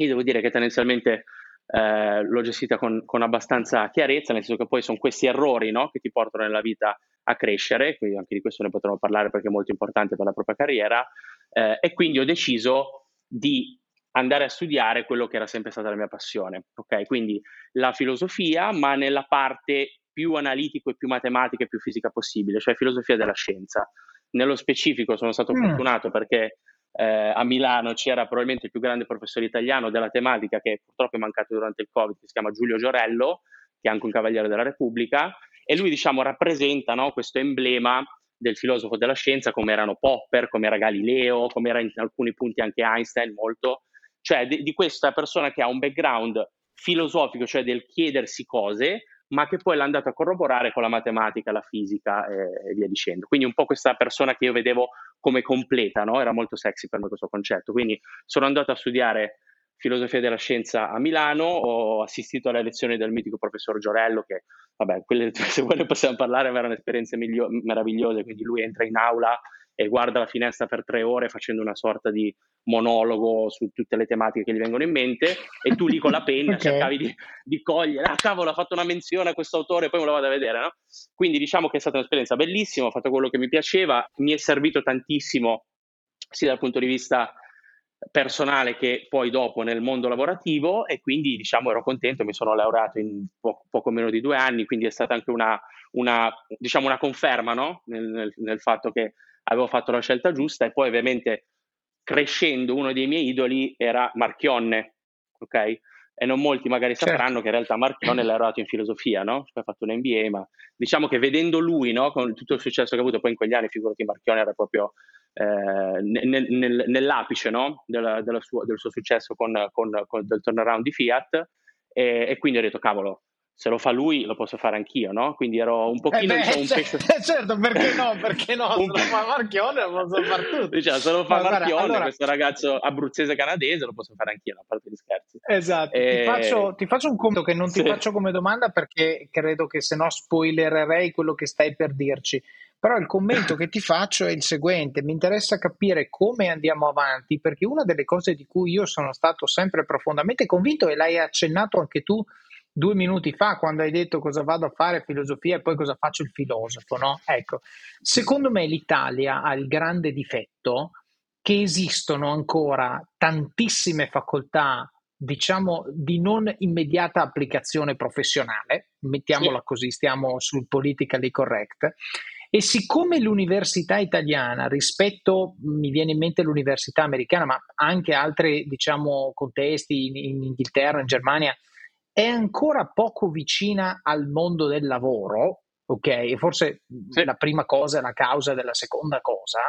Io devo dire che tendenzialmente eh, l'ho gestita con, con, abbastanza chiarezza, nel senso che poi sono questi errori no, che ti portano nella vita a crescere, quindi anche di questo ne potremo parlare perché è molto importante per la propria carriera, eh, e quindi ho deciso di andare a studiare quello che era sempre stata la mia passione, ok? Quindi la filosofia, ma nella parte più analitico e più matematica e più fisica possibile, cioè filosofia della scienza. Nello specifico sono stato mm. fortunato perché eh, a Milano c'era probabilmente il più grande professore italiano della tematica che purtroppo è mancato durante il Covid, che si chiama Giulio Giorello, che è anche un cavaliere della Repubblica, e lui diciamo rappresenta no, questo emblema del filosofo della scienza come erano Popper, come era Galileo, come era in alcuni punti anche Einstein molto, cioè di, di questa persona che ha un background filosofico, cioè del chiedersi cose, ma che poi l'ha andato a corroborare con la matematica, la fisica e, e via dicendo. Quindi un po' questa persona che io vedevo come completa, no? era molto sexy per me questo concetto. Quindi sono andato a studiare filosofia della scienza a Milano, ho assistito alle lezioni del mitico professor Giorello, che vabbè, quelle, (laughs) se voi possiamo parlare, erano esperienze meravigliose, quindi lui entra in aula e guarda la finestra per tre ore facendo una sorta di monologo su tutte le tematiche che gli vengono in mente e tu lì con la penna (laughs) okay. cercavi di, di, cogliere, ah cavolo ha fatto una menzione a questo autore, poi me lo vado a vedere, no? Quindi diciamo che è stata un'esperienza bellissima, ho fatto quello che mi piaceva, mi è servito tantissimo sia dal punto di vista personale che poi dopo nel mondo lavorativo e quindi diciamo ero contento, mi sono laureato in po- poco meno di due anni, quindi è stata anche una, una, diciamo una conferma no? nel, nel, nel fatto che avevo fatto la scelta giusta e poi ovviamente crescendo uno dei miei idoli era Marchionne, ok? e non molti magari certo. sapranno che in realtà Marchione è laureato in filosofia, no? Cioè, ha fatto un MBA, ma diciamo che vedendo lui, no, con tutto il successo che ha avuto poi in quegli anni, figurati Marchione era proprio eh, nel, nel, nell'apice no? della, della sua, del suo successo con, con, con del turnaround di Fiat e, e quindi ho detto cavolo, se lo fa lui lo posso fare anch'io, no? Quindi ero un pochino eh beh, diciamo, un pesce... (laughs) certo, perché no? Perché no? (laughs) Se lo fa Marchione lo posso fare tutto. Diciamo, se lo fa Ma Marchione, guarda, allora... questo ragazzo abruzzese canadese, lo posso fare anch'io, a parte di scherzi. Esatto, e... ti, faccio, ti, faccio, un commento che non ti sì. faccio come domanda perché credo che se no spoilererei quello che stai per dirci. Però il commento che ti (laughs) faccio è il seguente, mi interessa capire come andiamo avanti perché una delle cose di cui io sono stato sempre profondamente convinto e l'hai accennato anche tu due minuti fa quando hai detto cosa vado a fare filosofia e poi cosa faccio il filosofo, no? Ecco, secondo me l'Italia ha il grande difetto che esistono ancora tantissime facoltà, diciamo, di non immediata applicazione professionale, mettiamola sì. così, stiamo sul politically correct, e siccome l'università italiana rispetto, mi viene in mente l'università americana, ma anche altri, diciamo, contesti in, in Inghilterra, in Germania, è ancora poco vicina al mondo del lavoro, ok? E forse sì. la prima cosa è la causa della seconda cosa.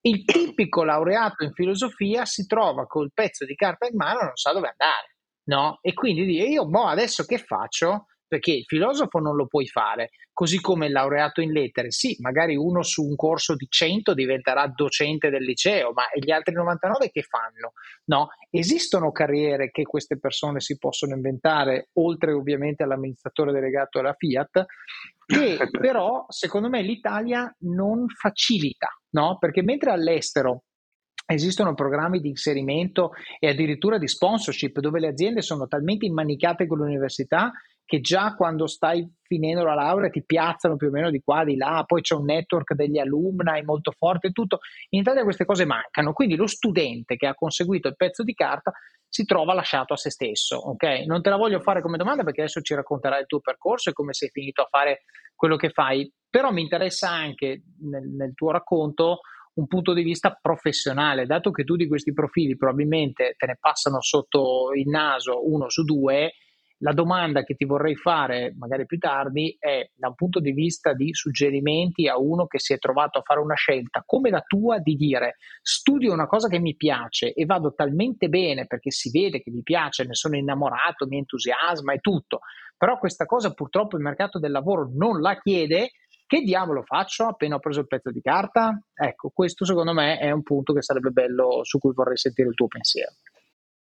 Il tipico laureato in filosofia si trova col pezzo di carta in mano e non sa dove andare, no? E quindi dice io, boh, adesso che faccio? Perché il filosofo non lo puoi fare, così come il laureato in lettere, sì, magari uno su un corso di 100 diventerà docente del liceo, ma gli altri 99 che fanno? No, esistono carriere che queste persone si possono inventare, oltre ovviamente all'amministratore delegato della Fiat, che (laughs) però secondo me l'Italia non facilita, no? Perché mentre all'estero Esistono programmi di inserimento e addirittura di sponsorship dove le aziende sono talmente immanicate con l'università che già quando stai finendo la laurea ti piazzano più o meno di qua, di là, poi c'è un network degli alumni molto forte e tutto. In Italia queste cose mancano, quindi lo studente che ha conseguito il pezzo di carta si trova lasciato a se stesso, ok? Non te la voglio fare come domanda perché adesso ci racconterai il tuo percorso e come sei finito a fare quello che fai, però mi interessa anche nel, nel tuo racconto un punto di vista professionale, dato che tu di questi profili probabilmente te ne passano sotto il naso uno su due, la domanda che ti vorrei fare, magari più tardi, è da un punto di vista di suggerimenti a uno che si è trovato a fare una scelta come la tua di dire studio una cosa che mi piace e vado talmente bene perché si vede che mi piace, ne sono innamorato, mi entusiasma e tutto, però questa cosa purtroppo il mercato del lavoro non la chiede. Che diavolo faccio appena ho preso il pezzo di carta? Ecco, questo secondo me è un punto che sarebbe bello su cui vorrei sentire il tuo pensiero.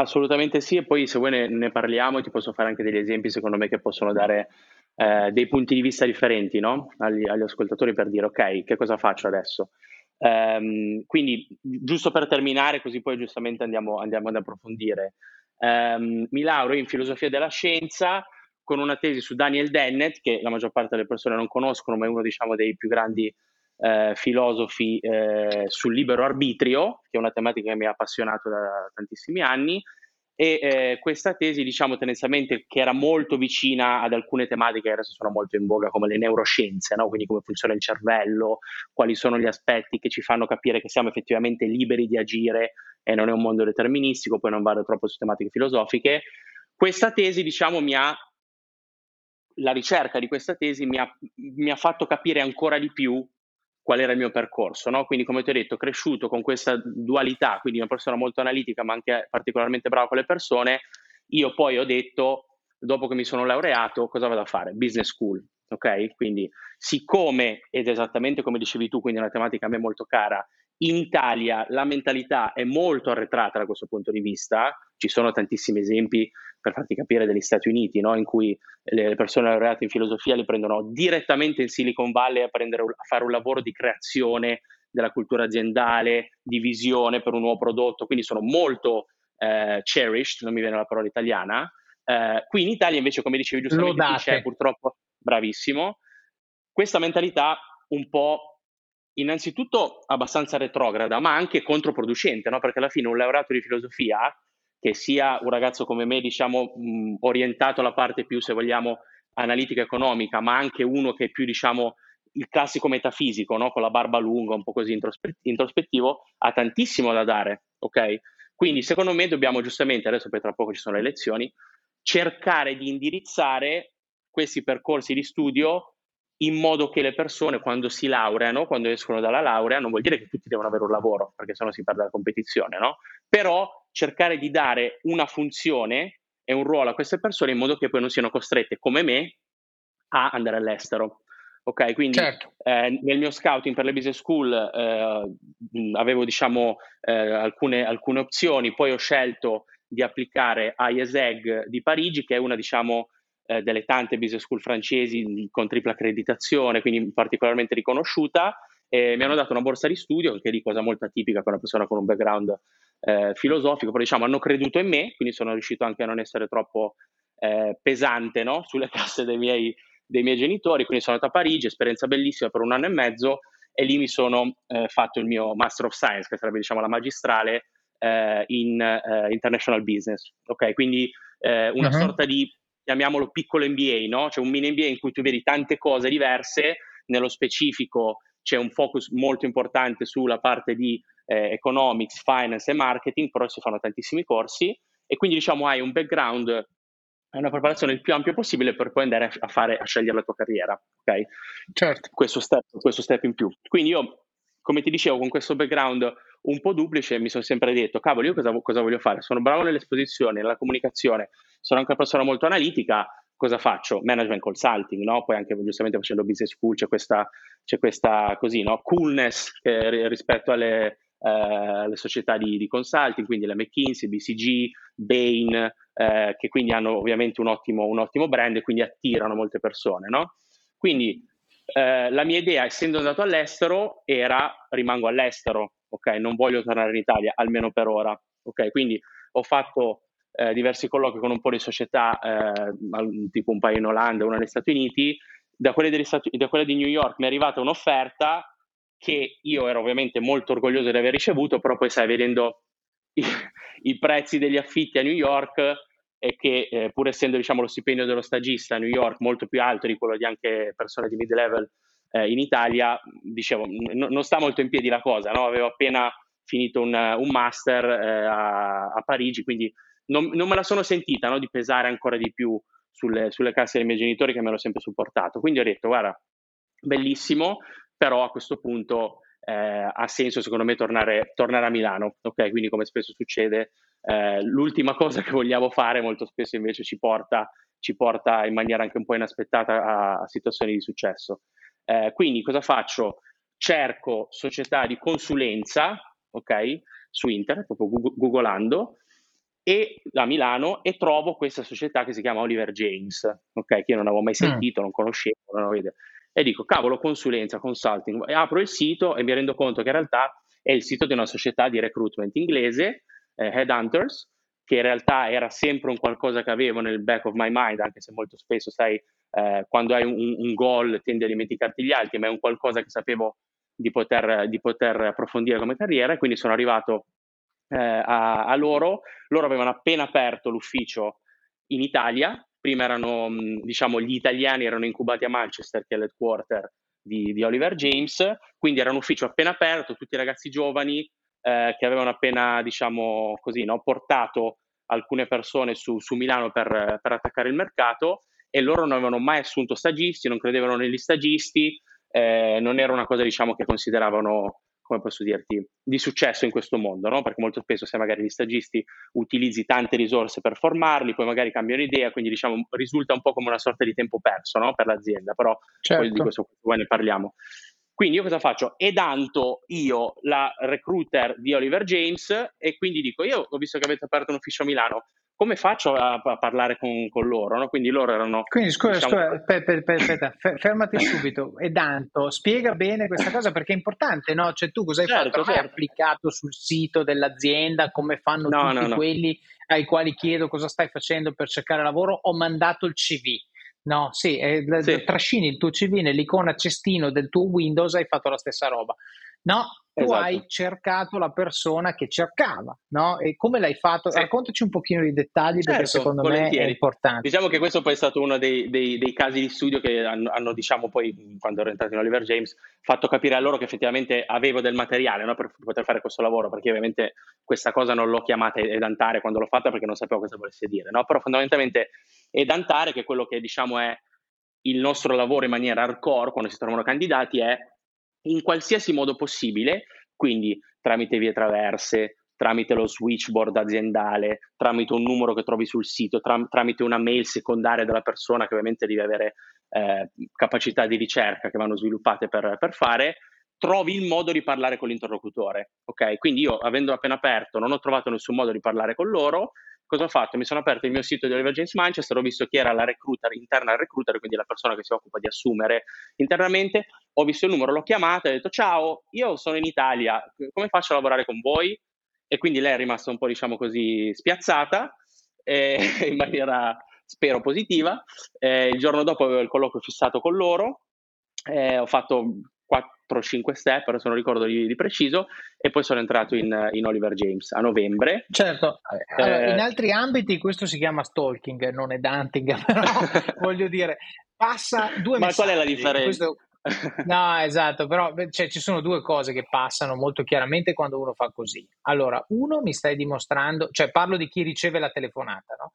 Assolutamente sì, e poi se vuoi ne, ne, parliamo ti posso fare anche degli esempi secondo me che possono dare eh, dei punti di vista differenti no? agli, agli, ascoltatori per dire ok, che cosa faccio adesso? Um, quindi giusto per terminare, così poi giustamente andiamo, andiamo ad approfondire. Um, mi laureo in filosofia della scienza con una tesi su Daniel Dennett, che la maggior parte delle persone non conoscono, ma è uno diciamo, dei più grandi eh, filosofi eh, sul libero arbitrio, che è una tematica che mi ha appassionato da tantissimi anni, e eh, questa tesi, diciamo tendenzialmente, che era molto vicina ad alcune tematiche che adesso sono molto in voga, come le neuroscienze, no? quindi come funziona il cervello, quali sono gli aspetti che ci fanno capire che siamo effettivamente liberi di agire e non è un mondo deterministico, poi non vado troppo su tematiche filosofiche. Questa tesi, diciamo, mi ha la ricerca di questa tesi mi ha, mi ha, fatto capire ancora di più qual era il mio percorso. No? Quindi, come ti ho detto, cresciuto con questa dualità, quindi una persona molto analitica, ma anche particolarmente brava con le persone, io poi ho detto, dopo che mi sono laureato, cosa vado a fare? Business school. Ok? Quindi, siccome, ed esattamente come dicevi tu, quindi è una tematica a me molto cara, in Italia la mentalità è molto arretrata da questo punto di vista, ci sono tantissimi esempi per farti capire degli Stati Uniti, no? in cui le persone laureate in filosofia li prendono direttamente in Silicon Valley a, prendere, a fare un lavoro di creazione della cultura aziendale, di visione per un nuovo prodotto, quindi sono molto eh, cherished, non mi viene la parola italiana, Eh, qui in Italia invece, come dicevi giustamente, c'è purtroppo bravissimo, questa mentalità un po' innanzitutto abbastanza retrograda, ma anche controproducente, no? perché alla fine un laureato di filosofia, che sia un ragazzo come me, diciamo, mh, orientato alla parte più, se vogliamo, analitica economica, ma anche uno che è più, diciamo, il classico metafisico, no? con la barba lunga, un po' così introspettivo, ha tantissimo da dare, ok? Quindi secondo me dobbiamo giustamente, adesso poi tra poco ci sono le elezioni, cercare di indirizzare questi percorsi di studio in modo che le persone quando si laureano, quando escono dalla laurea, non vuol dire che tutti devono avere un lavoro, perché sennò si perde la competizione, no? Però cercare di dare una funzione e un ruolo a queste persone in modo che poi non siano costrette, come me, a andare all'estero. Ok, quindi certo. eh, nel mio scouting per le business school eh, avevo diciamo eh, alcune, alcune opzioni, poi ho scelto di applicare a IESEG di Parigi, che è una diciamo eh, delle tante business school francesi con tripla accreditazione, quindi particolarmente riconosciuta. E mi hanno dato una borsa di studio, che è di cosa molto atipica per una persona con un background eh, filosofico, però diciamo hanno creduto in me, quindi sono riuscito anche a non essere troppo eh, pesante no? sulle casse dei miei, dei miei, genitori, quindi sono andato a Parigi, esperienza bellissima per un anno e mezzo e lì mi sono eh, fatto il mio Master of Science, che sarebbe diciamo la magistrale eh, in eh, International Business, ok? Quindi una uh-huh. sorta di chiamiamolo piccolo MBA, no? C'è un mini MBA in cui tu vedi tante cose diverse, nello specifico c'è un focus molto importante sulla parte di eh, economics, finance e marketing, però si fanno tantissimi corsi e quindi diciamo hai un background una preparazione il più ampia possibile per poi andare a, fare, a scegliere la tua carriera, ok? Certo. Questo step, questo step in più. Quindi io, come ti dicevo, con questo background un po' duplice, mi sono sempre detto, cavolo, io cosa, cosa voglio fare? Sono bravo nell'esposizione, nella comunicazione, sono anche una persona molto analitica, cosa faccio? Management consulting, no? Poi anche giustamente facendo business school c'è questa, c'è questa così, no? Coolness eh, rispetto alle, eh, alle società di, di, consulting, quindi la McKinsey, BCG, Bain, eh, che quindi hanno ovviamente un ottimo, un ottimo brand e quindi attirano molte persone, no? Quindi eh, la mia idea, essendo andato all'estero, era rimango all'estero, ok? Non voglio tornare in Italia, almeno per ora, ok? Quindi ho fatto eh, diversi colloqui con un po' di società, eh, tipo un paio in Olanda, una negli Stati Uniti. Da quelle, Stati, da quelle di New York mi è arrivata un'offerta che io ero ovviamente molto orgoglioso di aver ricevuto, però poi sai, vedendo i, i prezzi degli affitti a New York e che eh, pur essendo diciamo, lo stipendio dello stagista a New York molto più alto di quello di anche persone di mid level eh, in Italia, dicevo, n- non sta molto in piedi la cosa, no? avevo appena finito un, un master eh, a, a, Parigi, quindi non, non, me la sono sentita no? di pesare ancora di più sulle, sulle casse dei miei genitori che mi hanno sempre supportato. Quindi ho detto, guarda, bellissimo, però a questo punto eh, ha senso secondo me tornare, tornare, a Milano, ok? Quindi come spesso succede, eh, l'ultima cosa che vogliamo fare molto spesso invece ci porta, ci porta in maniera anche un po' inaspettata a, a situazioni di successo. Eh, quindi cosa faccio? Cerco società di consulenza, ok, su internet, proprio googolando, e a Milano e trovo questa società che si chiama Oliver James, ok, che io non avevo mai mm. sentito, mm. non conoscevo, non avevo E dico, cavolo, consulenza, consulting. E apro il sito e mi rendo conto che in realtà è il sito di una società di recruitment inglese, eh, Headhunters, che in realtà era sempre un qualcosa che avevo nel back of my mind, anche se molto spesso, sai, eh, quando hai un, un goal tendi a dimenticarti gli altri, ma è un qualcosa che sapevo di poter, di poter approfondire come carriera e quindi sono arrivato eh, a, a, loro. Loro avevano appena aperto l'ufficio in Italia, prima erano, diciamo, gli italiani erano incubati a Manchester, che è l'headquarter di, di Oliver James, quindi era un ufficio appena aperto, tutti i ragazzi giovani, eh, che avevano appena, diciamo così, no, portato alcune persone su, su Milano per, per, attaccare il mercato e loro non avevano mai assunto stagisti, non credevano negli stagisti, eh, non era una cosa diciamo, che consideravano, come posso dirti, di successo in questo mondo, no? perché molto spesso se magari gli stagisti utilizzi tante risorse per formarli, poi magari cambiano idea, quindi diciamo risulta un po' come una sorta di tempo perso no? per l'azienda, però certo. poi di questo poi ne parliamo. Quindi io cosa faccio? Edanto io la recruiter di Oliver James e quindi dico, io ho visto che avete aperto un ufficio a Milano, come faccio a, a parlare con, con loro? No? Quindi loro erano... Quindi scusa, diciamo... scusa aspetta, aspetta, fermati subito. E Danto, spiega bene questa (laughs) cosa perché è importante, no? Cioè tu cosa hai certo, fatto? Certo. Hai applicato sul sito dell'azienda come fanno no, tutti no. quelli ai quali chiedo cosa stai facendo per cercare lavoro? Ho mandato il CV. No, sì, eh, sì. trascini il tuo CV nell'icona cestino del tuo Windows, hai fatto la stessa roba. No, tu esatto. hai cercato la persona che cercava, no? E come l'hai fatto? Sì. Raccontaci un pochino i dettagli certo, perché secondo volentieri. me è importante. Diciamo che questo poi è stato uno dei, dei, dei casi di studio che hanno, hanno, diciamo poi, quando ero entrato in Oliver James, fatto capire a loro che effettivamente avevo del materiale no? per poter fare questo lavoro, perché ovviamente questa cosa non l'ho chiamata edantare quando l'ho fatta perché non sapevo cosa volesse dire, no? Però fondamentalmente edantare, che è quello che diciamo è il nostro lavoro in maniera hardcore quando si trovano candidati, è in qualsiasi modo possibile, quindi tramite vie traverse, tramite lo switchboard aziendale, tramite un numero che trovi sul sito, tra- tramite una mail secondaria della persona che ovviamente deve avere eh, capacità di ricerca che vanno sviluppate per, per fare, trovi il modo di parlare con l'interlocutore. Ok, quindi io avendo appena aperto non ho trovato nessun modo di parlare con loro, cosa ho fatto? Mi sono aperto il mio sito di Oliver James Manchester, ho visto chi era la recruiter, interna recruiter, quindi la persona che si occupa di assumere internamente, ho visto il numero, l'ho chiamata e ho detto ciao, io sono in Italia, come faccio a lavorare con voi? E quindi lei è rimasta un po', diciamo così, spiazzata, eh, (laughs) in maniera, spero, positiva. Eh, il giorno dopo avevo il colloquio fissato con loro, eh, ho fatto 4-5 step, adesso non ricordo di, di, preciso, e poi sono entrato in, in Oliver James a novembre. Certo, eh, allora, in altri ambiti questo si chiama stalking, non è dunting, (laughs) però (laughs) voglio dire, passa due Ma messaggi. qual è la differenza? Questo... No, esatto, però cioè, ci sono due cose che passano molto chiaramente quando uno fa così. Allora, uno mi stai dimostrando, cioè parlo di chi riceve la telefonata, no?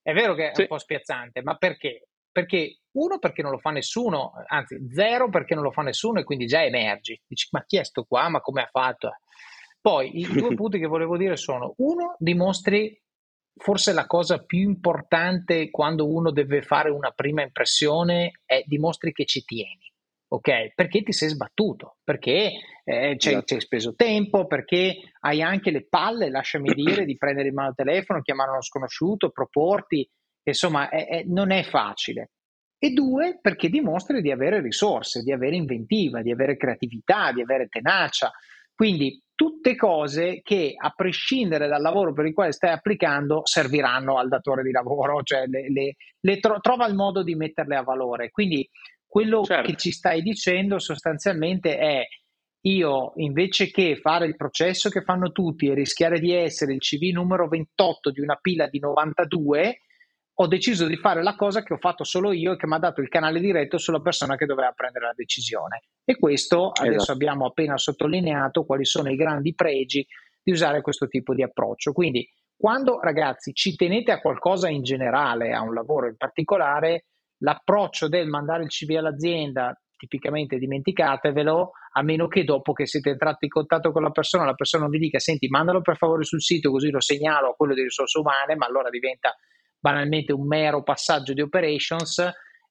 È vero che è sì. un po' spiazzante, ma perché? Perché uno, perché non lo fa nessuno, anzi zero perché non lo fa nessuno e quindi già emergi. Dici, ma chi è sto qua? Ma come ha fatto? Poi i (laughs) due punti che volevo dire sono, uno, dimostri forse la cosa più importante quando uno deve fare una prima impressione è dimostri che ci tieni. Ok? Perché ti sei sbattuto, perché eh, ci esatto. hai speso tempo, perché hai anche le palle, lasciami (clears throat) dire, di prendere in mano il telefono, chiamare uno sconosciuto, proporti, insomma è, è, non è facile. E due, perché dimostri di avere risorse, di avere inventiva, di avere creatività, di avere tenacia. Quindi tutte cose che a prescindere dal lavoro per il quale stai applicando serviranno al datore di lavoro, cioè le, le, le tro- trova il modo di metterle a valore. Quindi quello certo. che ci stai dicendo sostanzialmente è io invece che fare il processo che fanno tutti e rischiare di essere il CV numero 28 di una pila di 92, ho deciso di fare la cosa che ho fatto solo io e che mi ha dato il canale diretto sulla persona che doveva prendere la decisione. E questo esatto. adesso abbiamo appena sottolineato quali sono i grandi pregi di usare questo tipo di approccio. Quindi quando ragazzi ci tenete a qualcosa in generale, a un lavoro in particolare, l'approccio del mandare il CV all'azienda, tipicamente dimenticatevelo, a meno che dopo che siete entrati in contatto con la persona, la persona vi dica senti mandalo per favore sul sito così lo segnalo a quello di risorse umane, ma allora diventa banalmente un mero passaggio di operations,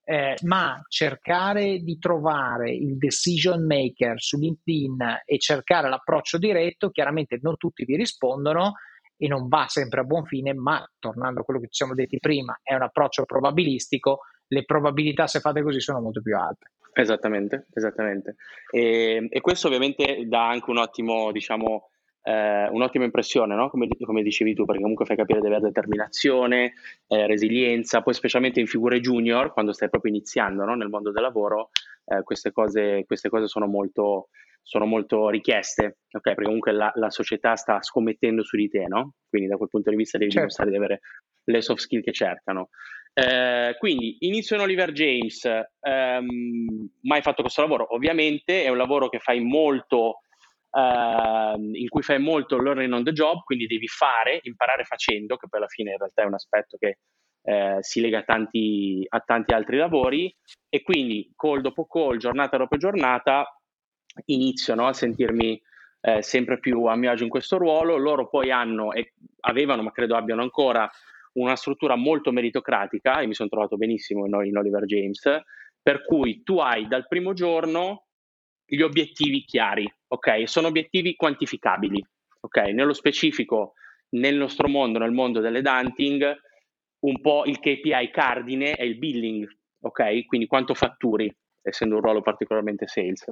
eh, ma cercare di trovare il decision maker su LinkedIn e cercare l'approccio diretto, chiaramente non tutti vi rispondono e non va sempre a buon fine, ma tornando a quello che ci siamo detti prima, è un approccio probabilistico, le probabilità se fate così sono molto più alte. Esattamente, esattamente. E, e questo ovviamente dà anche un ottimo, diciamo, eh, un'ottima impressione, no? come, come, dicevi tu, perché comunque fai capire di avere determinazione, eh, resilienza, poi specialmente in figure junior, quando stai proprio iniziando no? nel mondo del lavoro, eh, queste, cose, queste, cose, sono molto, sono molto richieste, okay? perché comunque la, la, società sta scommettendo su di te, no? quindi da quel punto di vista devi certo. dimostrare di avere le soft skill che cercano. Eh, quindi inizio in Oliver James, ehm, mai fatto questo lavoro, ovviamente è un lavoro che fai molto Uh, in cui fai molto learning on the job, quindi devi fare, imparare facendo, che poi alla fine in realtà è un aspetto che eh, si lega a tanti, a tanti, altri lavori e quindi call dopo call, giornata dopo giornata, inizio no, a sentirmi eh, sempre più a mio agio in questo ruolo. Loro poi hanno e avevano, ma credo abbiano ancora, una struttura molto meritocratica e mi sono trovato benissimo in, in Oliver James, per cui tu hai dal primo giorno gli obiettivi chiari, ok? Sono obiettivi quantificabili, ok? Nello specifico nel nostro mondo, nel mondo delle dunting, un po' il KPI cardine è il billing, ok? Quindi quanto fatturi, essendo un ruolo particolarmente sales.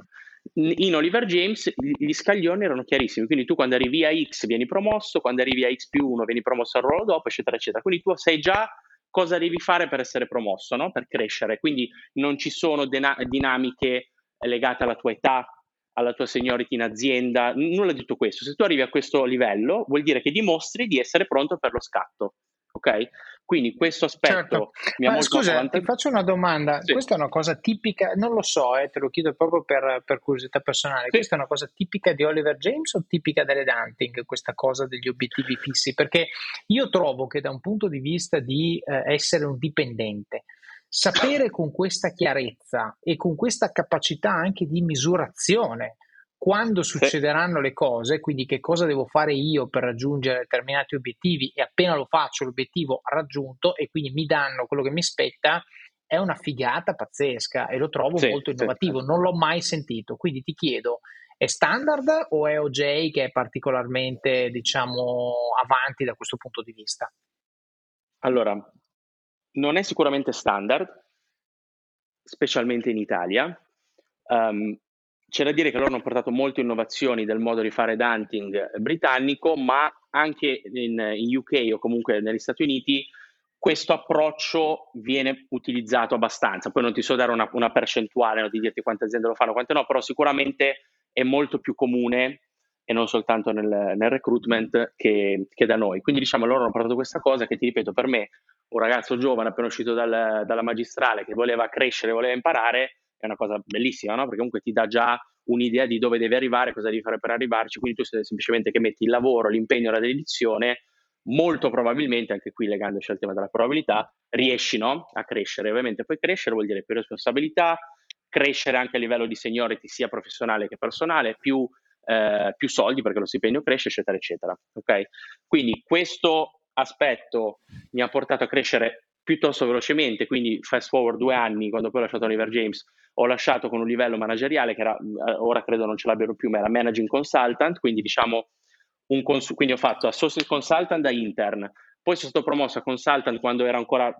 In Oliver James gli scaglioni erano chiarissimi, quindi tu quando arrivi a X vieni promosso, quando arrivi a X più 1 vieni promosso al ruolo dopo, eccetera, eccetera. Quindi tu sai già cosa devi fare per essere promosso, no? per crescere. Quindi non ci sono dena- dinamiche legate alla tua età, alla tua seniority in azienda, nulla di tutto questo. Se tu arrivi a questo livello, vuol dire che dimostri di essere pronto per lo scatto. Ok? Quindi questo aspetto certo. mi ha molto Scusa, avanti... ti faccio una domanda. Sì. Questa è una cosa tipica, non lo so, eh, te lo chiedo proprio per, per curiosità personale. Sì. Questa è una cosa tipica di Oliver James o tipica delle Dunting, questa cosa degli obiettivi fissi? Perché io trovo che da un punto di vista di eh, essere un dipendente, sapere con questa chiarezza e con questa capacità anche di misurazione quando succederanno le cose, quindi che cosa devo fare io per raggiungere determinati obiettivi e appena lo faccio l'obiettivo raggiunto e quindi mi danno quello che mi spetta, è una figata pazzesca e lo trovo sì, molto innovativo, sì. non l'ho mai sentito, quindi ti chiedo, è standard o è OJ che è particolarmente, diciamo, avanti da questo punto di vista? Allora, non è sicuramente standard, specialmente in Italia. Um, c'è da dire che loro hanno portato molte innovazioni del modo di fare dunting britannico, ma anche in, in UK o comunque negli Stati Uniti questo approccio viene utilizzato abbastanza. Poi non ti so dare una, una percentuale, non ti dirti quante aziende lo fanno, quante no, però sicuramente è molto più comune e non soltanto nel, nel recruitment che, che, da noi. Quindi diciamo loro hanno portato questa cosa che ti ripeto, per me un ragazzo giovane appena uscito dal, dalla magistrale che voleva crescere, voleva imparare, è una cosa bellissima, no? Perché comunque ti dà già un'idea di dove devi arrivare, cosa devi fare per arrivarci, quindi tu semplicemente che metti il lavoro, l'impegno, la dedizione, molto probabilmente, anche qui legandoci al tema della probabilità, riesci no? a crescere. Ovviamente poi crescere vuol dire più responsabilità, crescere anche a livello di seniority sia professionale che personale, più, eh, più soldi perché lo stipendio cresce, eccetera, eccetera. Okay? Quindi questo aspetto mi ha portato a crescere piuttosto velocemente, quindi fast forward due anni, quando poi ho lasciato Oliver James, ho lasciato con un livello manageriale che era, eh, ora credo non ce l'abbiano più, ma era managing consultant, quindi diciamo un cons- quindi ho fatto associate consultant da intern, poi sono stato promosso a consultant quando ero ancora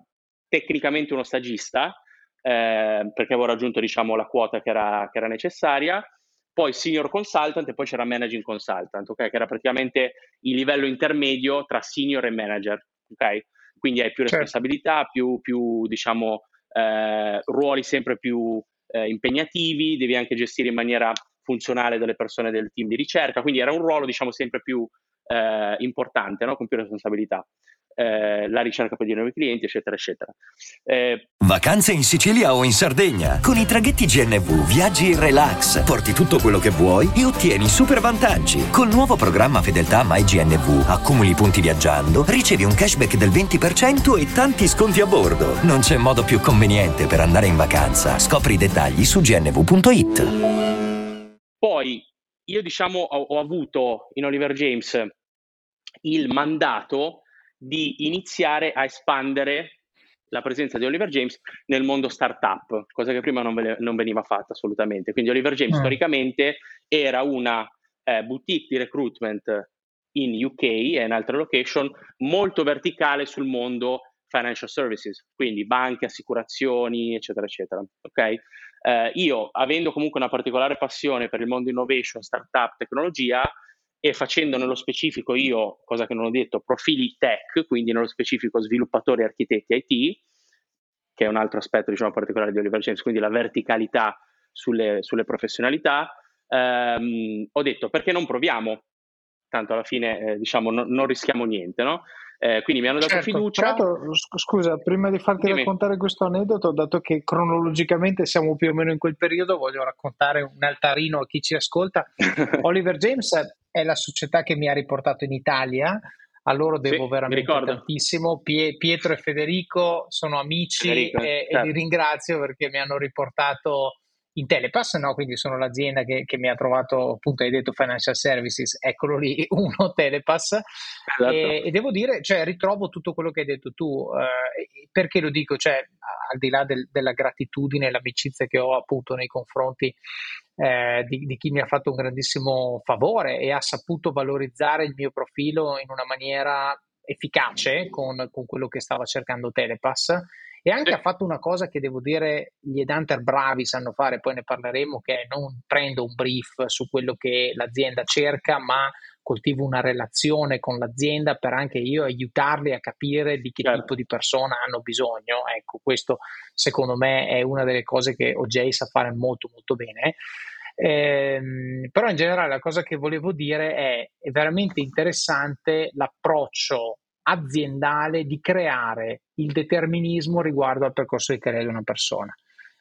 tecnicamente uno stagista, eh, perché avevo raggiunto diciamo la quota che era, che era, necessaria, poi senior consultant e poi c'era managing consultant, okay? che era praticamente il livello intermedio tra senior e manager. Okay? Quindi hai più certo. responsabilità, più, più diciamo, eh, ruoli sempre più eh, impegnativi, devi anche gestire in maniera funzionale delle persone del team di ricerca, quindi era un ruolo diciamo sempre più eh, importante, no? con più responsabilità eh, la ricerca per i nuovi clienti, eccetera, eccetera. Eh, Vacanze in Sicilia o in Sardegna. Con i traghetti GNV viaggi in relax, porti tutto quello che vuoi e ottieni super vantaggi. Col nuovo programma Fedeltà MyGNV accumuli punti viaggiando, ricevi un cashback del 20% e tanti sconti a bordo. Non c'è modo più conveniente per andare in vacanza. Scopri i dettagli su gnv.it. Poi io diciamo ho, ho avuto in Oliver James il mandato di iniziare a espandere la presenza di Oliver James nel mondo startup, cosa che prima non, ve- non veniva fatta assolutamente. Quindi Oliver James mm. storicamente era una eh, boutique di recruitment in UK e in altre location molto verticale sul mondo financial services, quindi banche, assicurazioni, eccetera, eccetera. Okay? Eh, io, avendo comunque una particolare passione per il mondo innovation, startup, tecnologia, e facendo nello specifico io, cosa che non ho detto, profili tech, quindi nello specifico sviluppatori, architetti IT, che è un altro aspetto diciamo, particolare di Oliver James, quindi la verticalità sulle, sulle professionalità, ehm, ho detto perché non proviamo? Tanto alla fine eh, diciamo non, non, rischiamo niente, no? Eh, quindi mi hanno dato certo, fiducia. scusa, prima di farti Dimmi. raccontare questo aneddoto, dato che cronologicamente siamo più o meno in quel periodo, voglio raccontare un altarino a chi ci ascolta. (laughs) Oliver James è la società che mi ha riportato in Italia. A loro devo sì, veramente tantissimo. Pie- Pietro e Federico sono amici Federico, e, certo. e, li ringrazio perché mi hanno riportato in Telepass, no? quindi sono l'azienda che, che, mi ha trovato, appunto hai detto Financial Services, eccolo lì, (laughs) uno Telepass, esatto. e, e, devo dire, cioè ritrovo tutto quello che hai detto tu, eh, perché lo dico, cioè al di là del, della gratitudine e l'amicizia che ho appunto nei confronti eh, di, di, chi mi ha fatto un grandissimo favore e ha saputo valorizzare il mio profilo in una maniera efficace con, con quello che stava cercando Telepass e anche ha fatto una cosa che devo dire gli Edanter bravi sanno fare, poi ne parleremo, che è non prendo un brief su quello che l'azienda cerca, ma coltivo una relazione con l'azienda per anche io aiutarli a capire di che certo. tipo di persona hanno bisogno. Ecco, questo secondo me è una delle cose che OJ sa fare molto molto bene. Eh, però in generale la cosa che volevo dire è, è veramente interessante l'approccio aziendale di creare il determinismo riguardo al percorso di carriera di una persona.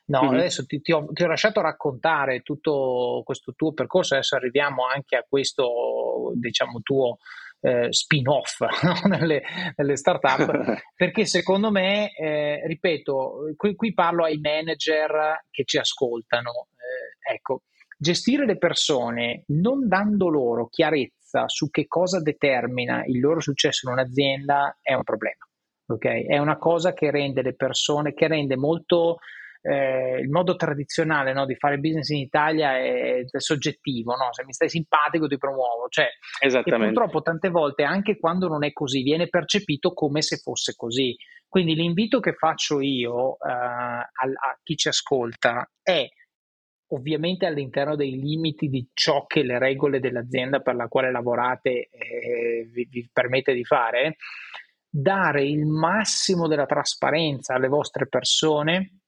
No, mm-hmm. adesso ti, ti, ho, ti, ho, lasciato raccontare tutto questo tuo percorso, adesso arriviamo anche a questo, diciamo, tuo eh, spin-off (laughs) no? nelle, nelle start-up, (laughs) perché secondo me, eh, ripeto, qui, qui, parlo ai manager che ci ascoltano, eh, ecco, gestire le persone non dando loro chiarezza su che cosa determina il loro successo in un'azienda è un problema. Okay? È una cosa che rende le persone, che rende molto eh, il modo tradizionale no, di fare business in Italia è, è soggettivo, no? se mi stai simpatico ti promuovo, cioè, e purtroppo tante volte anche quando non è così viene percepito come se fosse così. Quindi l'invito che faccio io eh, a, a chi ci ascolta è ovviamente all'interno dei limiti di ciò che le regole dell'azienda per la quale lavorate eh, vi, vi permette di fare, dare il massimo della trasparenza alle vostre persone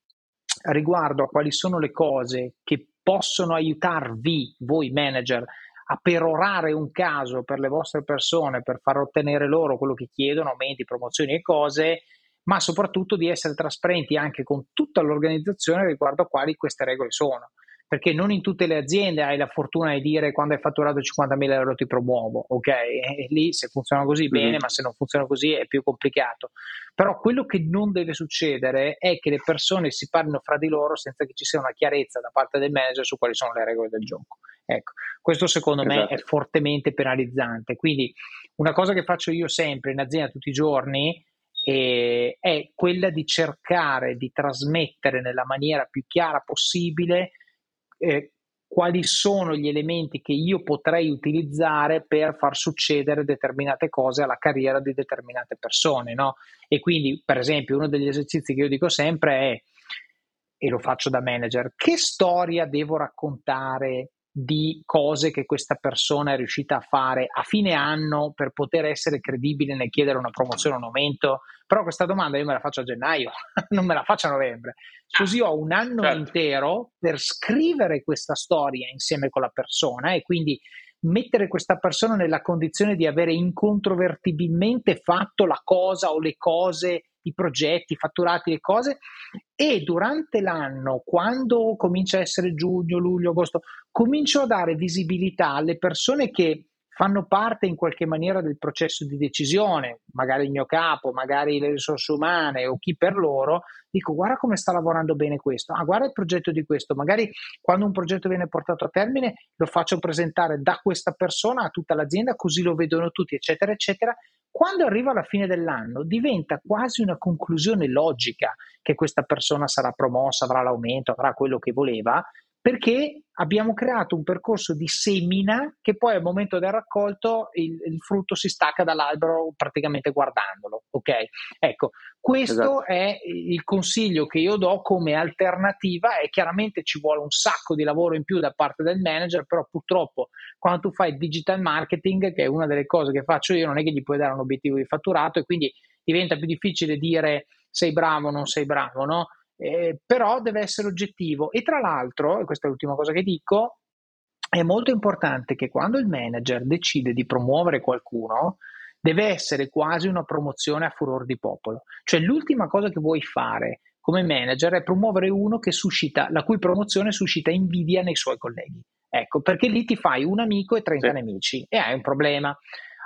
riguardo a quali sono le cose che possono aiutarvi, voi manager, a perorare un caso per le vostre persone, per far ottenere loro quello che chiedono, aumenti, promozioni e cose, ma soprattutto di essere trasparenti anche con tutta l'organizzazione riguardo a quali queste regole sono perché non in tutte le aziende hai la fortuna di dire quando hai fatturato 50.000 euro ti promuovo, ok? E lì se funziona così bene, mm-hmm. ma se non funziona così è più complicato. Però quello che non deve succedere è che le persone si parlino fra di loro senza che ci sia una chiarezza da parte del manager su quali sono le regole del gioco. Ecco, questo secondo esatto. me è esatto. fortemente penalizzante. Quindi una cosa che faccio io sempre in azienda tutti i giorni eh, è quella di cercare di trasmettere nella maniera più chiara possibile eh, quali sono gli elementi che io potrei utilizzare per far succedere determinate cose alla carriera di determinate persone. No? E quindi, per esempio, uno degli esercizi che io dico sempre è, e lo faccio da manager, che storia devo raccontare di cose che questa persona è riuscita a fare a fine anno per poter essere credibile nel chiedere una promozione o un aumento? Però questa domanda io me la faccio a gennaio, (laughs) non me la faccio a novembre. Così ho un anno certo. intero per scrivere questa storia insieme con la persona e quindi mettere questa persona nella condizione di avere incontrovertibilmente fatto la cosa o le cose i progetti, i fatturati, le cose. E durante l'anno, quando comincia a essere giugno, luglio, agosto, comincio a dare visibilità alle persone che fanno parte in qualche maniera del processo di decisione, magari il mio capo, magari le risorse umane o chi per loro, dico guarda come sta lavorando bene questo, ah, guarda il progetto di questo, magari quando un progetto viene portato a termine lo faccio presentare da questa persona a tutta l'azienda così lo vedono tutti, eccetera, eccetera. Quando arriva alla fine dell'anno diventa quasi una conclusione logica che questa persona sarà promossa, avrà l'aumento, avrà quello che voleva, perché abbiamo creato un percorso di semina che poi al momento del raccolto il, il frutto si stacca dall'albero praticamente guardandolo. Ok? Ecco, questo esatto. è il consiglio che io do come alternativa e chiaramente ci vuole un sacco di lavoro in più da parte del manager, però purtroppo quando tu fai digital marketing, che è una delle cose che faccio io, non è che gli puoi dare un obiettivo di fatturato e quindi diventa più difficile dire sei bravo o non sei bravo, no? Eh, però deve essere oggettivo. E tra l'altro, e questa è l'ultima cosa che dico, è molto importante che quando il manager decide di promuovere qualcuno, deve essere quasi una promozione a furor di popolo. Cioè l'ultima cosa che vuoi fare come manager è promuovere uno suscita, la cui promozione suscita invidia nei suoi colleghi. Ecco, perché lì ti fai un amico e 30 sì. nemici e hai un problema.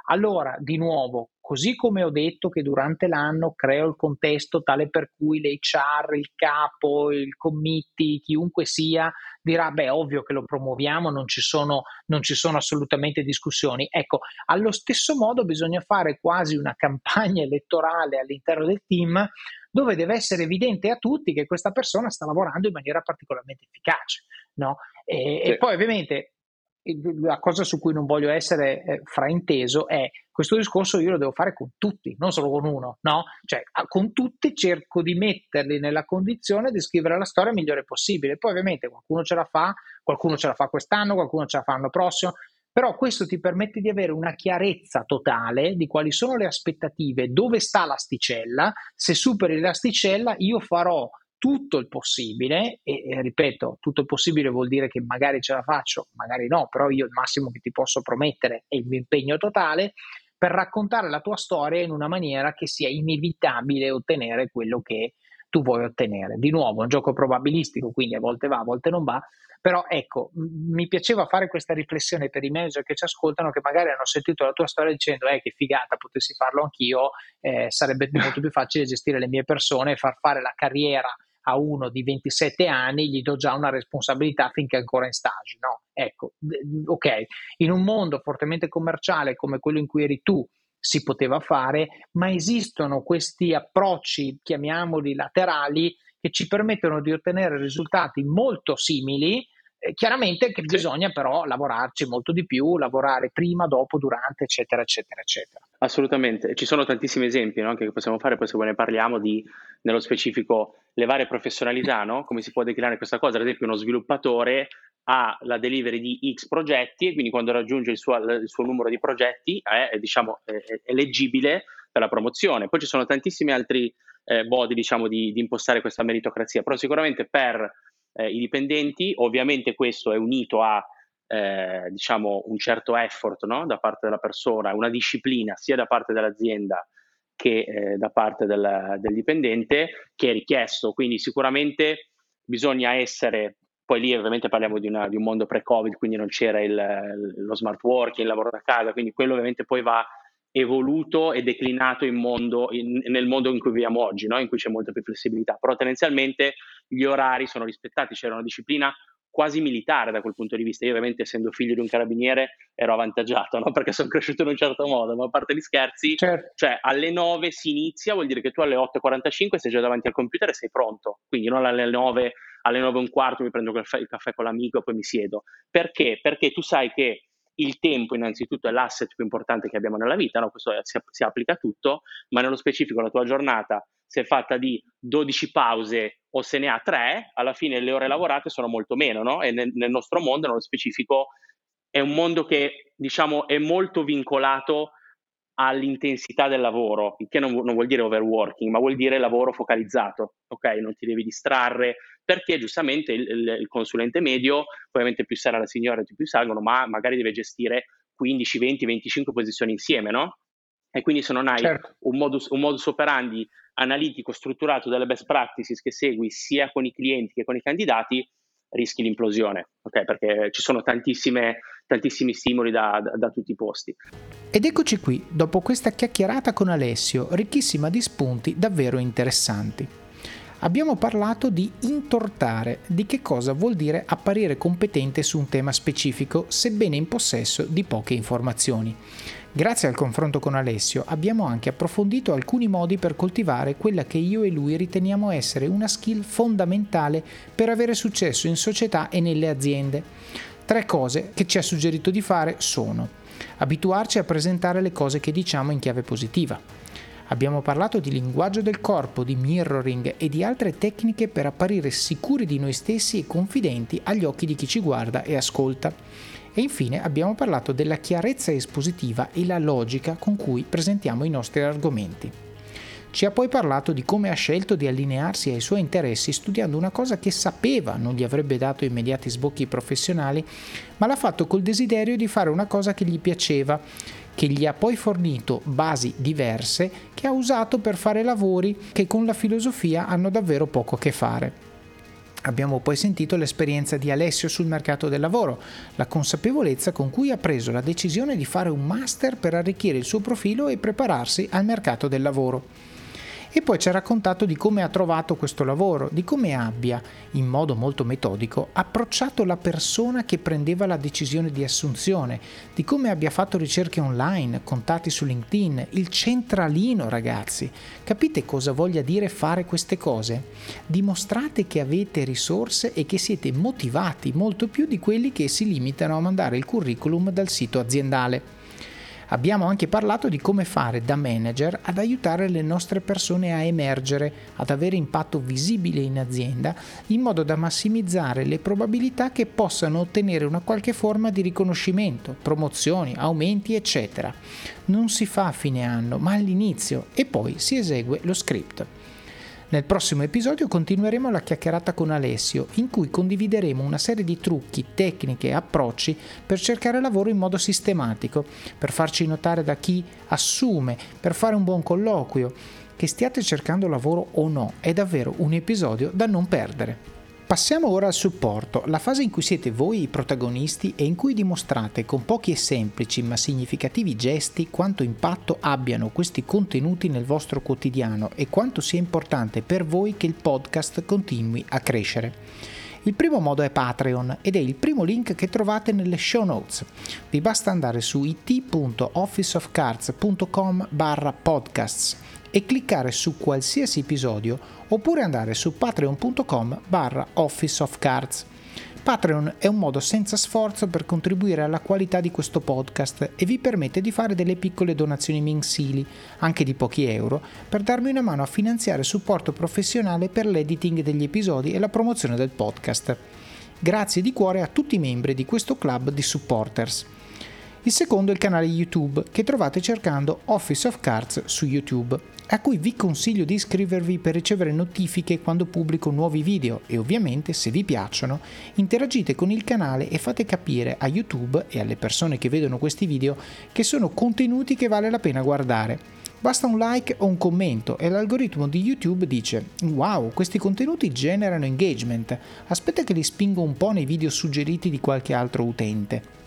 Allora, di nuovo, così come ho detto che durante l'anno creo il contesto tale per cui l'HR, il capo, il committee, chiunque sia, dirà, beh, ovvio che lo promuoviamo, non ci sono, non ci sono assolutamente discussioni. Ecco, allo stesso modo bisogna fare quasi una campagna elettorale all'interno del team dove deve essere evidente a tutti che questa persona sta lavorando in maniera particolarmente efficace. No? E, sì. e poi ovviamente la cosa su cui non voglio essere eh, frainteso è questo discorso io lo devo fare con tutti, non solo con uno, no? Cioè, con tutti cerco di metterli nella condizione di scrivere la storia migliore possibile. Poi ovviamente qualcuno ce la fa, qualcuno ce la fa quest'anno, qualcuno ce la fa l'anno prossimo, però questo ti permette di avere una chiarezza totale di quali sono le aspettative, dove sta l'asticella, se superi l'asticella io farò tutto il possibile e, e, ripeto, tutto il possibile vuol dire che magari ce la faccio, magari no, però io il massimo che ti posso promettere è il mio impegno totale per raccontare la tua storia in una maniera che sia inevitabile ottenere quello che tu vuoi ottenere. Di nuovo, è un gioco probabilistico, quindi a volte va, a volte non va, però ecco, mi piaceva fare questa riflessione per i manager che ci ascoltano, che magari hanno sentito la tua storia dicendo, eh, che figata, potessi farlo anch'io, eh, sarebbe molto più facile gestire le mie persone e far fare la carriera a uno di 27 anni gli do già una responsabilità finché è ancora in stage. No, ecco, ok, in un mondo fortemente commerciale come quello in cui eri tu si poteva fare, ma esistono questi approcci, chiamiamoli laterali, che ci permettono di ottenere risultati molto simili eh, chiaramente che bisogna però lavorarci molto di più, lavorare prima, dopo, durante, eccetera, eccetera, eccetera. Assolutamente, ci sono tantissimi esempi no, che possiamo fare, poi se ne parliamo di, nello specifico, le varie professionalità, no? come si può declinare questa cosa, ad esempio uno sviluppatore ha la delivery di X progetti e quindi quando raggiunge il suo, il suo numero di progetti è, diciamo, è, è eleggibile per la promozione. Poi ci sono tantissimi altri eh, modi diciamo, di, di impostare questa meritocrazia, però sicuramente per eh, i dipendenti. Ovviamente questo è unito a eh, diciamo un certo effort no? da parte della persona, una disciplina sia da parte dell'azienda che eh, da parte del, del, dipendente che è richiesto. Quindi sicuramente bisogna essere, poi lì ovviamente parliamo di, una, di un mondo pre-Covid, quindi non c'era il, lo smart working, il lavoro da casa, quindi quello ovviamente poi va evoluto e declinato in mondo, in, nel mondo in cui viviamo oggi, no? in cui c'è molta più flessibilità, però tendenzialmente gli orari sono rispettati, c'era una disciplina quasi militare da quel punto di vista. Io ovviamente essendo figlio di un carabiniere ero avvantaggiato, no? (laughs) perché sono cresciuto in un certo modo, ma a parte gli scherzi, certo. cioè alle 9 si inizia, vuol dire che tu alle 8.45 sei già davanti al computer e sei pronto, quindi non alle 9, alle 9 e un quarto mi prendo il caffè, con l'amico e poi mi siedo. Perché? Perché tu sai che il tempo innanzitutto è l'asset più importante che abbiamo nella vita, no? questo si, si, applica a tutto, ma nello specifico la tua giornata se è fatta di 12 pause o se ne ha 3, alla fine le ore lavorate sono molto meno, no? E nel, nel nostro mondo, nello specifico, è un mondo che diciamo è molto vincolato all'intensità del lavoro, il che non, non, vuol dire overworking, ma vuol dire lavoro focalizzato, ok? Non ti devi distrarre, perché giustamente il, il, il consulente medio, ovviamente più sarà la signora, più salgono, ma magari deve gestire 15, 20, 25 posizioni insieme, no? E quindi se non hai certo. un, modus, un modus operandi analitico, strutturato delle best practices che segui sia con i clienti che con i candidati, rischi l'implosione, ok? Perché ci sono tantissimi stimoli da, da, da, tutti i posti. Ed eccoci qui, dopo questa chiacchierata con Alessio, ricchissima di spunti davvero interessanti. Abbiamo parlato di intortare, di che cosa vuol dire apparire competente su un tema specifico, sebbene in possesso di poche informazioni. Grazie al confronto con Alessio abbiamo anche approfondito alcuni modi per coltivare quella che io e lui riteniamo essere una skill fondamentale per avere successo in società e nelle aziende. Tre cose che ci ha suggerito di fare sono abituarci a presentare le cose che diciamo in chiave positiva. Abbiamo parlato di linguaggio del corpo, di mirroring e di altre tecniche per apparire sicuri di noi stessi e confidenti agli occhi di chi ci guarda e ascolta. E infine abbiamo parlato della chiarezza espositiva e la logica con cui presentiamo i nostri argomenti. Ci ha poi parlato di come ha scelto di allinearsi ai suoi interessi studiando una cosa che sapeva non gli avrebbe dato immediati sbocchi professionali, ma l'ha fatto col desiderio di fare una cosa che gli piaceva, che gli ha poi fornito basi diverse che ha usato per fare lavori che con la filosofia hanno davvero poco a che fare. Abbiamo poi sentito l'esperienza di Alessio sul mercato del lavoro, la consapevolezza con cui ha preso la decisione di fare un master per arricchire il suo profilo e prepararsi al mercato del lavoro e poi ci ha raccontato di come ha trovato questo lavoro, di come abbia, in modo molto metodico, approcciato la persona che prendeva la decisione di assunzione, di come abbia fatto ricerche online, contatti su LinkedIn, il centralino ragazzi. Capite cosa voglia dire fare queste cose? Dimostrate che avete risorse e che siete motivati molto più di quelli che si limitano a mandare il curriculum dal sito aziendale. Abbiamo anche parlato di come fare da manager ad aiutare le nostre persone a emergere, ad avere impatto visibile in azienda, in modo da massimizzare le probabilità che possano ottenere una qualche forma di riconoscimento, promozioni, aumenti, eccetera. Non si fa a fine anno, ma all'inizio e poi si esegue lo script. Nel prossimo episodio continueremo la chiacchierata con Alessio, in cui condivideremo una serie di trucchi, tecniche e approcci per cercare lavoro in modo sistematico, per farci notare da chi assume, per fare un buon colloquio. Che stiate cercando lavoro o no, è davvero un episodio da non perdere. Passiamo ora al supporto, la fase in cui siete voi i protagonisti e in cui dimostrate con pochi e semplici ma significativi gesti quanto impatto abbiano questi contenuti nel vostro quotidiano e quanto sia importante per voi che il podcast continui a crescere. Il primo modo è Patreon ed è il primo link che trovate nelle show notes. Vi basta andare su it.officeofcards.com barra podcasts e cliccare su qualsiasi episodio oppure andare su patreon.com barra office of cards. Patreon è un modo senza sforzo per contribuire alla qualità di questo podcast e vi permette di fare delle piccole donazioni mensili, anche di pochi euro, per darmi una mano a finanziare supporto professionale per l'editing degli episodi e la promozione del podcast. Grazie di cuore a tutti i membri di questo club di supporters. Il secondo è il canale YouTube che trovate cercando Office of Cards su YouTube, a cui vi consiglio di iscrivervi per ricevere notifiche quando pubblico nuovi video e ovviamente se vi piacciono interagite con il canale e fate capire a YouTube e alle persone che vedono questi video che sono contenuti che vale la pena guardare. Basta un like o un commento e l'algoritmo di YouTube dice wow, questi contenuti generano engagement, aspetta che li spingo un po' nei video suggeriti di qualche altro utente.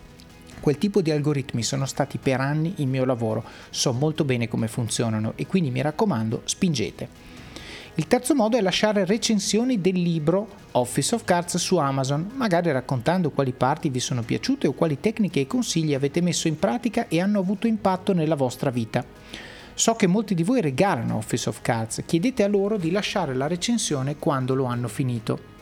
Quel tipo di algoritmi sono stati per anni il mio lavoro, so molto bene come funzionano e quindi mi raccomando, spingete. Il terzo modo è lasciare recensioni del libro Office of Cards su Amazon, magari raccontando quali parti vi sono piaciute o quali tecniche e consigli avete messo in pratica e hanno avuto impatto nella vostra vita. So che molti di voi regalano Office of Cards, chiedete a loro di lasciare la recensione quando lo hanno finito.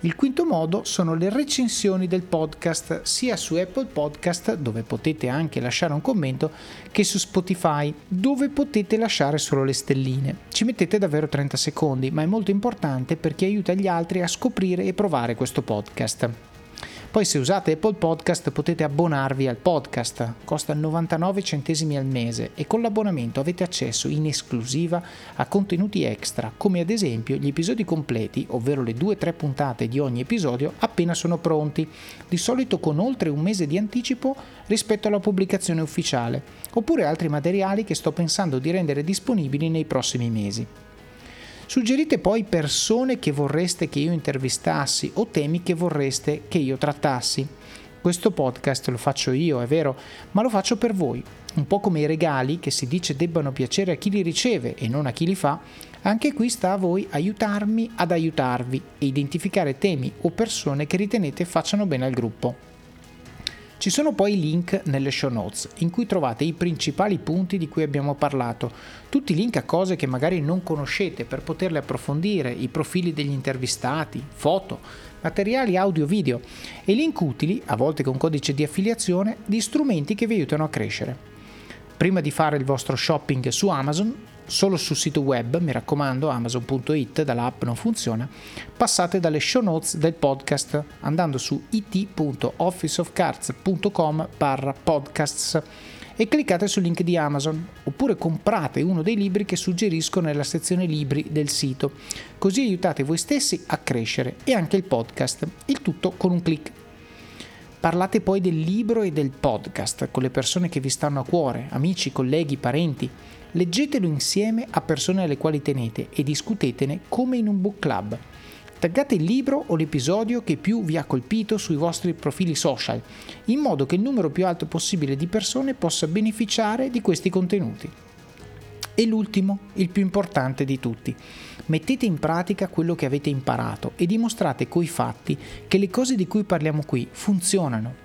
Il quinto modo sono le recensioni del podcast sia su Apple Podcast dove potete anche lasciare un commento che su Spotify dove potete lasciare solo le stelline. Ci mettete davvero 30 secondi ma è molto importante perché aiuta gli altri a scoprire e provare questo podcast. Poi se usate Apple Podcast potete abbonarvi al podcast, costa 99 centesimi al mese e con l'abbonamento avete accesso in esclusiva a contenuti extra, come ad esempio gli episodi completi, ovvero le 2-3 puntate di ogni episodio appena sono pronti, di solito con oltre un mese di anticipo rispetto alla pubblicazione ufficiale, oppure altri materiali che sto pensando di rendere disponibili nei prossimi mesi. Suggerite poi persone che vorreste che io intervistassi o temi che vorreste che io trattassi. Questo podcast lo faccio io, è vero, ma lo faccio per voi. Un po' come i regali che si dice debbano piacere a chi li riceve e non a chi li fa, anche qui sta a voi aiutarmi ad aiutarvi e identificare temi o persone che ritenete facciano bene al gruppo. Ci sono poi i link nelle show notes in cui trovate i principali punti di cui abbiamo parlato, tutti link a cose che magari non conoscete per poterle approfondire, i profili degli intervistati, foto, materiali audio-video e link utili, a volte con codice di affiliazione, di strumenti che vi aiutano a crescere. Prima di fare il vostro shopping su Amazon, solo sul sito web, mi raccomando, amazon.it, dall'app non funziona, passate dalle show notes del podcast andando su it.officeofcards.com barra podcasts e cliccate sul link di Amazon oppure comprate uno dei libri che suggerisco nella sezione libri del sito, così aiutate voi stessi a crescere e anche il podcast, il tutto con un clic. Parlate poi del libro e del podcast con le persone che vi stanno a cuore, amici, colleghi, parenti Leggetelo insieme a persone alle quali tenete e discutetene come in un book club. Taggate il libro o l'episodio che più vi ha colpito sui vostri profili social, in modo che il numero più alto possibile di persone possa beneficiare di questi contenuti. E l'ultimo, il più importante di tutti. Mettete in pratica quello che avete imparato e dimostrate coi fatti che le cose di cui parliamo qui funzionano